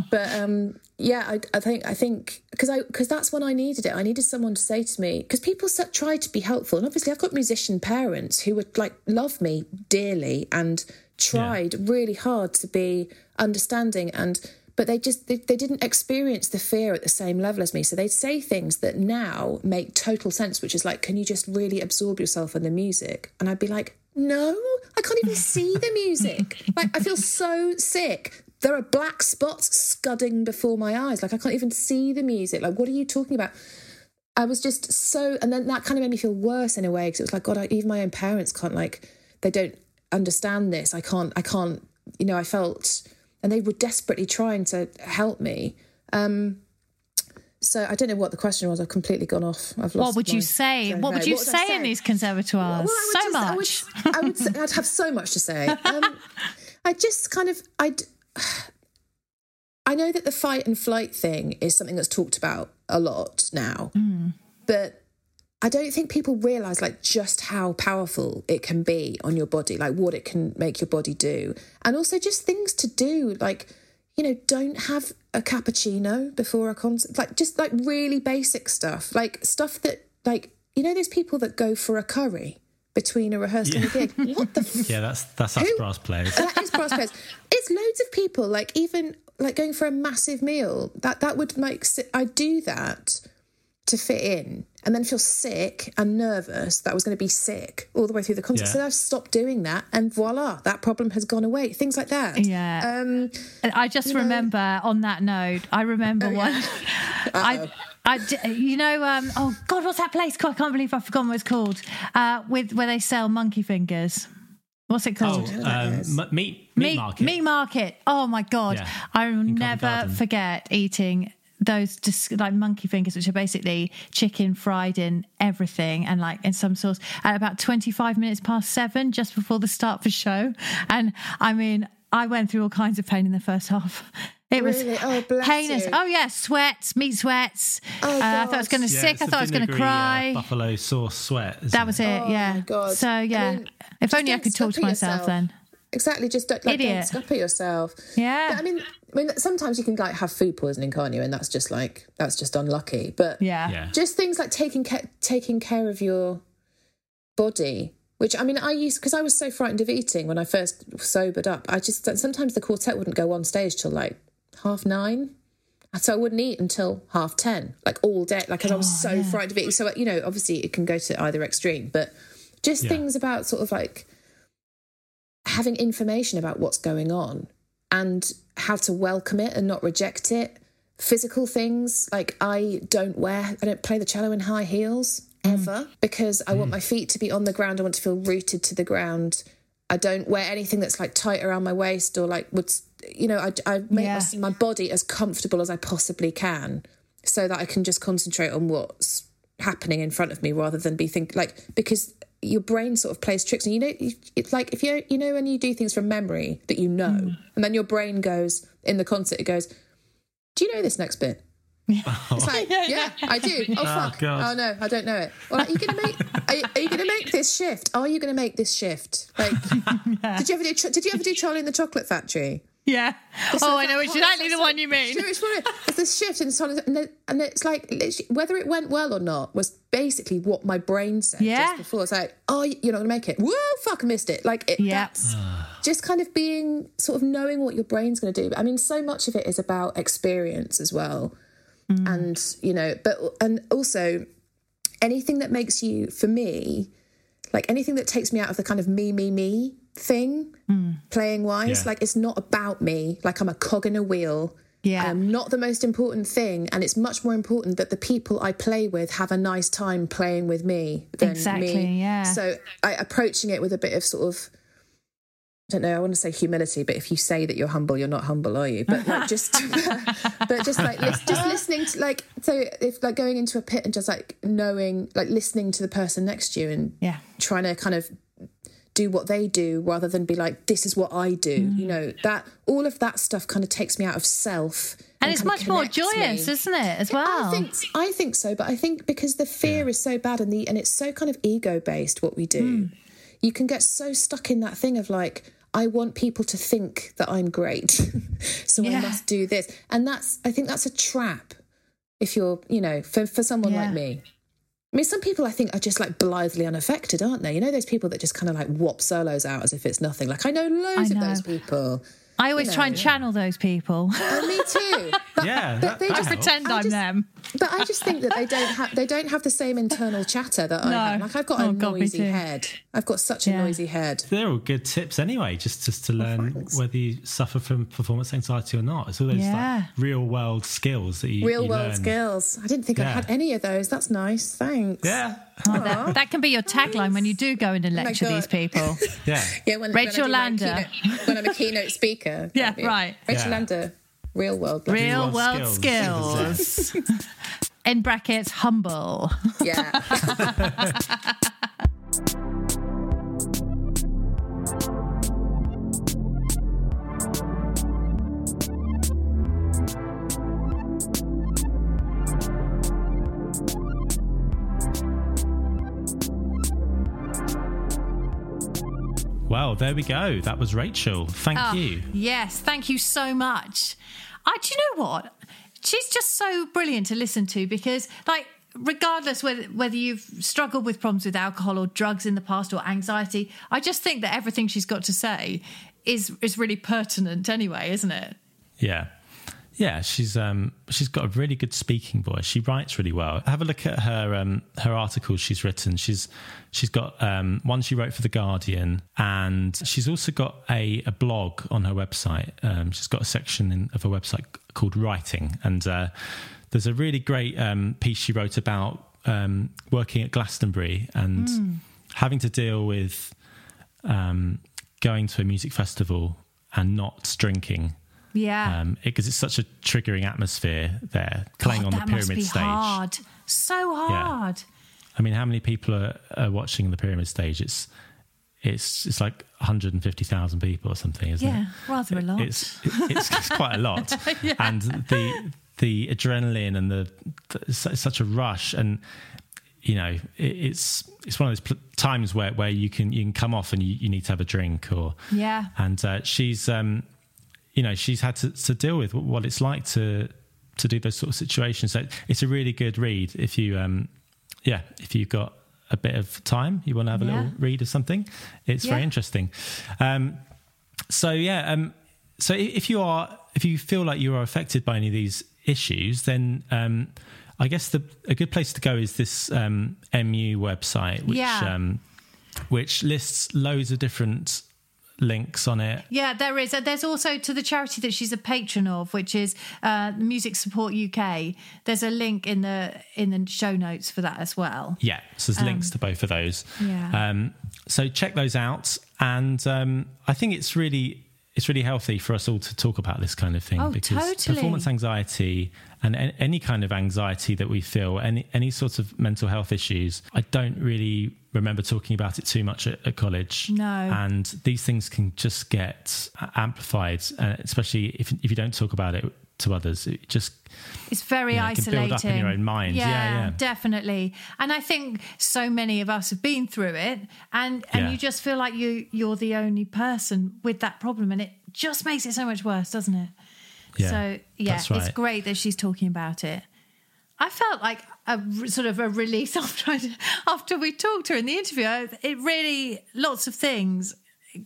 (laughs) but um, yeah, I, I think I think because I because that's when I needed it. I needed someone to say to me because people sa- try to be helpful, and obviously I've got musician parents who would like love me dearly and tried really hard to be understanding and. But they just they, they didn't experience the fear at the same level as me. So they'd say things that now make total sense, which is like, can you just really absorb yourself in the music? And I'd be like, no, I can't even see the music. (laughs) Like I feel so sick. There are black spots scudding before my eyes. Like I can't even see the music. Like what are you talking about? I was just so, and then that kind of made me feel worse in a way because it was like, God, I, even my own parents can't like, they don't understand this. I can't, I can't, you know, I felt, and they were desperately trying to help me. Um, so I don't know what the question was. I've completely gone off. I've lost. what would you say? What would you What I say in these conservatoires? well, so just- I would- much. I would, say, I'd have so much to say. (laughs) Um, I just kind of, I'd, I know that the fight and flight thing is something that's talked about a lot now, but I don't think people realize like just how powerful it can be on your body, like what it can make your body do. And also just things to do, like, you know, don't have a cappuccino before a concert. Like just like really basic stuff. Like stuff that like you know those people that go for a curry between a rehearsal and a gig. What the (laughs) f- Yeah, that's that's us Who- brass players. that is brass players. It's loads of people. Like even like going for a massive meal. That that would make I do that to fit in, and then feel sick and nervous that I was going to be sick all the way through the concert. Yeah. So I've stopped doing that, and voila, that problem has gone away. Things like that. Yeah. Um, And I just remember on that note, I remember one. (laughs) I, you know, um, oh God, what's that place called? I can't believe I've forgotten what it's called. Uh, with where they sell monkey fingers. What's it Oh, called? um, m- meat meat market. Meat market. Oh my god! Yeah, I will Covent never forget eating those dis- like monkey fingers, which are basically chicken fried in everything and like in some sauce. At about twenty five minutes past seven, just before the start of the show, and I mean, I went through all kinds of pain in the first half. It Really? was Oh, bless heinous. you. Oh yeah, sweats, meat sweats. Oh, uh, I thought I was going to Yeah, sick. I thought I was going to vinegary, uh, cry. buffalo sauce sweat. that was it. Oh, yeah. my God. So I yeah. mean, if only I could talk to scupper myself yourself. then. Exactly. Just don't, like, don't scupper yourself. Yeah. But, I mean, I mean, sometimes you can like have food poisoning, can't you? And that's just like that's just unlucky. But Yeah. Yeah. just things like taking ca- taking care of your body which i mean i used because i was so frightened of eating when i first sobered up i just sometimes the quartet wouldn't go on stage till like half nine so i wouldn't eat until half ten like all day like because i was oh, so frightened of eating so you know obviously it can go to either extreme but just Yeah. things about sort of like having information about what's going on and how to welcome it and not reject it. Physical things like I don't wear, I don't play the cello in high heels mm. ever because I want mm. my feet to be on the ground. I want to feel rooted to the ground. I don't wear anything that's like tight around my waist or like would, you know, I, I make Yeah. my, my body as comfortable as I possibly can so that I can just concentrate on what's happening in front of me rather than be think like because your brain sort of plays tricks and you know it's like if you you know when you do things from memory that you know Hmm. and then your brain goes in the concert it goes do you know this next bit? (laughs) It's like yeah, I do. (laughs) Oh fuck. God. oh no I don't know it. Like, are you gonna make are you, are you gonna make this shift? Are you gonna make this shift? Like (laughs) did you ever do did you ever do Charlie in the Chocolate Factory Yeah. it's oh, like I know that exactly whole- the one you mean. Do you know which one It's this shift in song, and, it- and it's like whether it went well or not was basically what my brain said Yeah. just before. It's like, oh, you're not gonna make it. Whoa, fuck, I missed it. Like it, Yeah. that's just kind of being sort of knowing what your brain's gonna do. I mean, so much of it is about experience as well, Mm. and you know, but and also anything that makes you, for me, like anything that takes me out of the kind of me, me, me thing, hmm. playing wise, Yeah. like it's not about me. Like I'm a cog in a wheel. Yeah. I'm not the most important thing, and it's much more important that the people I play with have a nice time playing with me than Exactly, me. yeah. So I approaching it with a bit of sort of. I don't know. I want to say humility, but if you say that you're humble, you're not humble, are you? But like just, (laughs) but just like lis- just listening to like so if like going into a pit and just like knowing like listening to the person next to you and Yeah. trying to kind of do what they do rather than be like this is what I do. Mm. You know that all of that stuff kind of takes me out of self, And it's much more joyous, me. isn't it, as well? I think I think so, but I think because the fear is so bad and the and it's so kind of ego based what we do, Hmm. you can get so stuck in that thing of like I want people to think that I'm great, (laughs) so Yeah. I must do this, and that's I think that's a trap. If you're, you know, for for someone Yeah. like me. I mean, some people I think are just like blithely unaffected, aren't they? You know, those people that just kind of like whop solos out as if it's nothing. Like I know loads I of those people. I always try and know. channel those people. Oh, me too. (laughs) But, Yeah, but that- they just helps. Pretend I I'm just- them. But I just think that they don't have they don't have the same internal chatter that I No. have. Like I've got Oh, a God, noisy head. I've got such a noisy head. They're all good tips anyway, just just to oh, learn thanks. whether you suffer from performance anxiety or not. It's all those Yeah. like real world skills that you Real you world learn. skills. I didn't think I had any of those. That's nice. Thanks. Yeah, Oh, that, that can be your tagline when you do go in and oh lecture God. these people. (laughs) yeah. Yeah, when, Rachel when Lander. keynote- when I'm a keynote speaker. (laughs) Yeah, right. Rachel Yeah. Lander, real world. lesson. Real world world skills. skills. (laughs) In brackets, humble. Yeah. Well, there we go. That was Rachel. Thank Oh, you. Yes, thank you so much. I, do you know what? She's just so brilliant to listen to because, like, regardless whether whether you've struggled with problems with alcohol or drugs in the past or anxiety, I just think that everything she's got to say is is really pertinent anyway, isn't it? Yeah. Yeah, she's um she's got a really good speaking voice. She writes really well. Have a look at her um her articles she's written. She's she's got um one she wrote for the Guardian and she's also got a, a blog on her website. Um she's got a section in, of her website called Writing and uh there's a really great um piece she wrote about um working at Glastonbury and having to deal with um going to a music festival and not drinking Yeah. because it's such a triggering atmosphere there, playing God, on the pyramid be stage. hard. So hard. Yeah. I mean, how many people are, are watching the pyramid stage? It's it's it's like 150,000 people or something, isn't Yeah, it? Yeah, rather a lot. It's it's, it's quite a lot, (laughs) yeah. and the the adrenaline and the, the it's such a rush and. You know, it, it's it's one of those pl- times where, where you can you can come off and you, you need to have a drink or Yeah. and uh, she's um, you know she's had to, to deal with what it's like to to do those sort of situations so it's a really good read if you um yeah if you've got a bit of time you want to have a Yeah. little read of something it's very interesting um so yeah um so if you are if you feel like you are affected by any of these issues then um i guess the a good place to go is this um mu website which Yeah. um which lists loads of different links on it Yeah, there is. There's also to the charity that she's a patron of, which is uh, Music Support UK. There's a link in the in the show notes for that as well. Yeah, so there's links to both of those. Um, yeah. Um, so check those out, and um, I think it's really it's really healthy for us all to talk about this kind of thing Oh, because totally. performance anxiety and any kind of anxiety that we feel, any any sort of mental health issues, I don't really remember talking about it too much at, at college. No. and these things can just get amplified, uh, especially if if you don't talk about it to others. It just It's very You know, isolating. build up in your own mind. Yeah, yeah. definitely. And I think so many of us have been through it, and and Yeah. you just feel like you you're the only person with that problem, and it just makes it so much worse, doesn't it? Yeah, so yeah, that's it's great that she's talking about it. I felt like a sort of a release (laughs) after I, after we talked to her in the interview. I- It really lots of things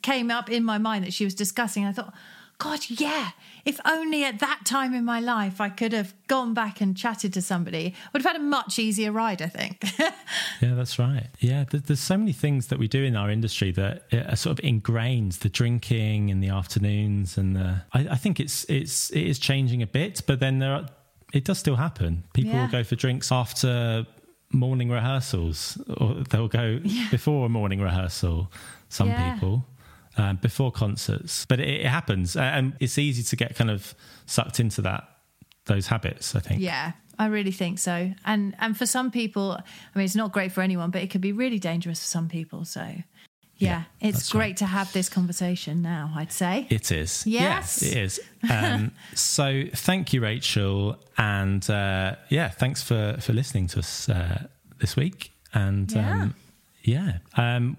came up in my mind that she was discussing. I thought, God, yeah, if only at that time in my life I could have gone back and chatted to somebody, I would have had a much easier ride. I think. (laughs) Yeah, that's right. Yeah, there, there's so many things that we do in our industry that uh, are sort of ingrained. The drinking in the afternoons, and the I, I think it's it's it is changing a bit, but then there are it does still happen. People Yeah. will go for drinks after morning rehearsals, or they'll go before a morning rehearsal. Some Yeah. people. Um, before concerts, but it, it happens, uh, and it's easy to get kind of sucked into that those habits. I think. yeah, I really think so. And and for some people, I mean, it's not great for anyone, but it could be really dangerous for some people. So. Yeah, Yeah, it's great right. to have this conversation now, I'd say. It is. Yes. it is. Um, (laughs) so thank you, Rachel, and uh, yeah, thanks for for listening to us uh, this week. And Yeah. um, yeah, um,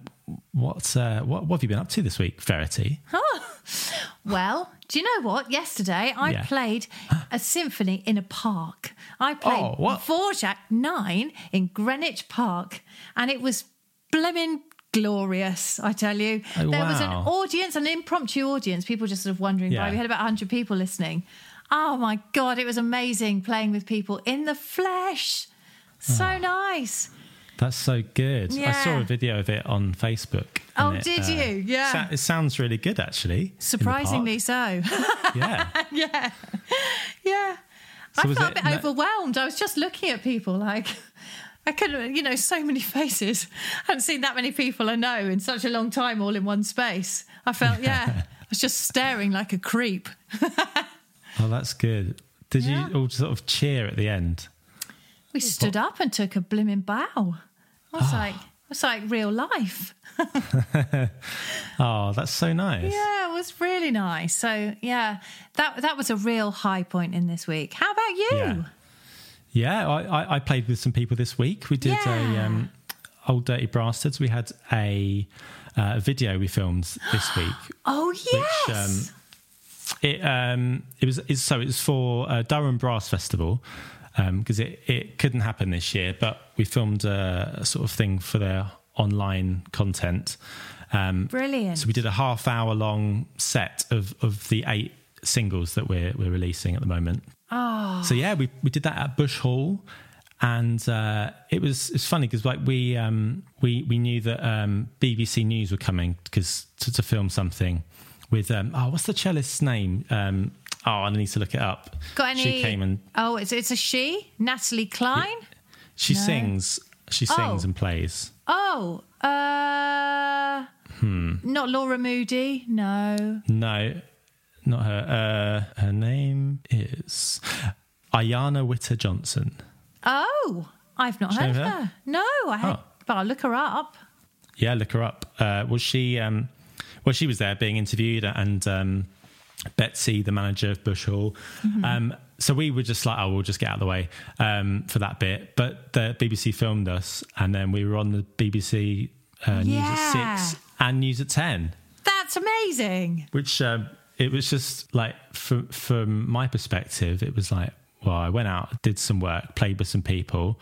what uh, what what have you been up to this week, Verity? Well, do you know what? Yesterday I Yeah. played a symphony in a park. I played Oh, what? Dvorak 9 in Greenwich Park, and it was blimmin' glorious, I tell you. Oh, there was an audience, an impromptu audience, people just sort of wandering by. Yeah. We had about 100 people listening. Oh my God, it was amazing playing with people in the flesh. So Oh. nice. That's so good. I saw a video of it on Facebook. Oh, it, did uh, you? Yeah. sa- it sounds really good, actually. Surprisingly so. (laughs) yeah. yeah. Yeah. So I felt a bit no- overwhelmed. I was just looking at people like (laughs) I couldn't, you know, so many (laughs) faces. I hadn't seen that many people I know in such a long time all in one space. I felt, yeah, I was just staring like a creep. Oh, that's good. Did Yeah. you all sort of cheer at the end? We stood up and took a blimmin' bow. I was like, it was like real life. (laughs) Oh, that's so nice. Yeah, it was really nice. So yeah, that that was a real high point in this week. How about you? Yeah. Yeah, I, I, I played with some people this week. We did a um, Old Dirty Brasstards. We had a uh, video we filmed this (gasps) week. Oh yes. Which, um, it um, it was it's, so it was for uh, Durham Brass Festival because it it couldn't happen this year, but we filmed a, a sort of thing for their online content. Um, Brilliant. So we did a half hour long set of of the eight singles that we're we're releasing at the moment. Oh. So yeah, we we did that at Bush Hall. And uh, it was it's funny because like we um, we we knew that um, BBC News were coming because to, to film something with um, oh what's the cellist's name um, oh I need to look it up. Got any? She came and Oh, it's it's a she, Natalie Clein. she sings she sings Oh. and plays. Oh, uh, Hmm. not Laura Moody. No. No, not her. Uh, her name is Ayanna Witter Johnson. Oh, I've not heard of her? her. No, I had, Oh. but I'll look her up. Yeah, look her up. Uh, was she? Um, well, she was there being interviewed, and um, Betsy, the manager of Bush Hall. Mm-hmm. Um, so we were just like, oh, we'll just get out of the way um, for that bit. But the BBC filmed us, and then we were on the BBC uh, news at six and news at ten, That's amazing. which um, it was just like, from from my perspective, it was like, well, I went out, did some work, played with some people,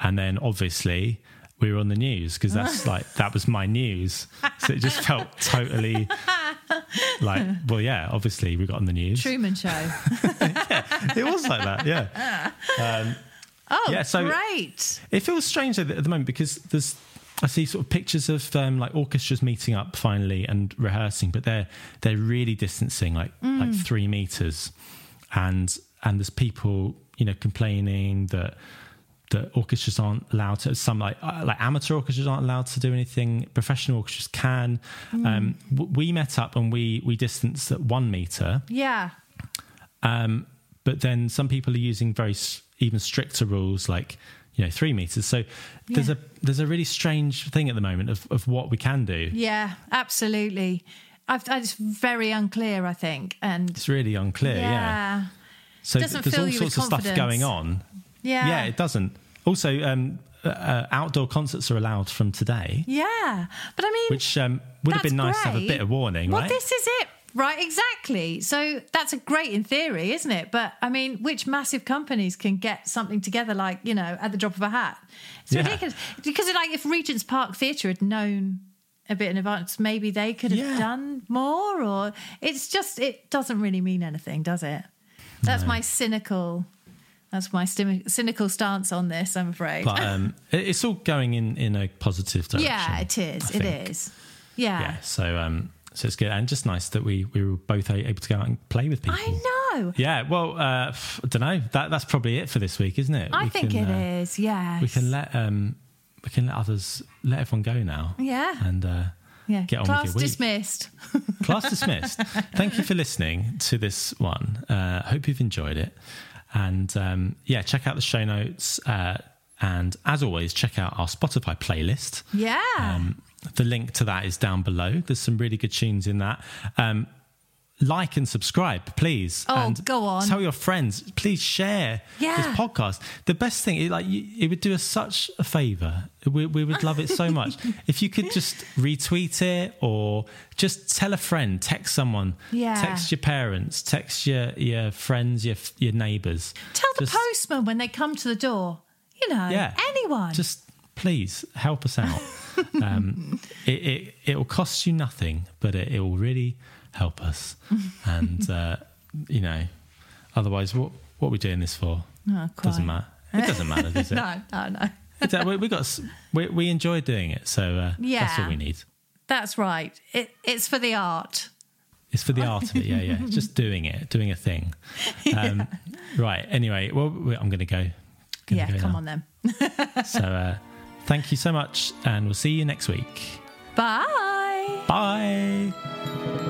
and then obviously we were on the news because that's (laughs) like that was my news. So it just felt (laughs) totally like, well, yeah, obviously we got on the news. Truman Show. (laughs) yeah, It was like that, yeah. Oh, Yeah, so- great. It feels strange at the moment because there's I see sort of pictures of um, like orchestras meeting up finally and rehearsing, but they're they're really distancing like like three meters, and and there's people you know complaining that that orchestras aren't allowed to some like uh, like amateur orchestras aren't allowed to do anything professional orchestras can um we met up and we we distanced at one meter Yeah. um, but then some people are using very even stricter rules, like you know three meters. So there's Yeah. a there's a really strange thing at the moment of, of what we can do. Yeah, absolutely. I've, it's very unclear, I think. And It's really unclear. Yeah. yeah. So Doesn't there's all sorts of stuff going on. Yeah. Yeah, it doesn't. Also, um, uh, uh, outdoor concerts are allowed from today, Yeah. But I mean, which um, would have been nice to have a bit of warning, well, right? this is it. Right, exactly. So that's a great in theory, isn't it? But I mean, which massive companies can get something together like, you know, at the drop of a hat? It's Yeah. ridiculous. Because like if Regent's Park Theatre had known a bit in advance, maybe they could have Yeah. done more or it's just it doesn't really mean anything, does it? That's my cynical that's my stim- cynical stance on this, I'm afraid. but um, (laughs) it's all going in in a positive direction. yeah, it is. It is. Yeah. Yeah. So um, so it's good and just nice that we we were both able to go out and play with people. I know. Yeah, well, uh, I don't know. That that's probably it for this week, isn't it? I We think can, it uh, is. Yes. We can let um, we can let others let everyone go now. Yeah. and uh, yeah. get on Class with your week. dismissed. Class (laughs) dismissed. Thank you for listening to this one. Uh, hope you've enjoyed it, and um, yeah, check out the show notes. Uh, and as always, check out our Spotify playlist. Yeah. Um, the link to that is down below. There's some really good tunes in that. Um, like and subscribe, please. Oh, and go on. Tell your friends. Please share Yeah. this podcast. The best thing, it, like, it would do us such a favor. We, we would love it so (laughs) much if you could just retweet it or just tell a friend, text someone, Yeah. text your parents, text your your friends, your your neighbours. Tell the Just- postman when they come to the door. You know, yeah anyone. just please help us out (laughs) um, it, it it will cost you nothing but it, it will really help us (laughs) and uh, you know otherwise what what are we doing this for Oh, doesn't matter it doesn't matter does it (laughs) no, no, no. Uh, we, we got we, we enjoy doing it so uh, that's all we need That's right. It, it's for the art. it's for the (laughs) art of it yeah yeah just doing it doing a thing um, right anyway well i'm gonna go Gonna yeah, go come now. on then. so uh, thank you so much and we'll see you next week Bye. bye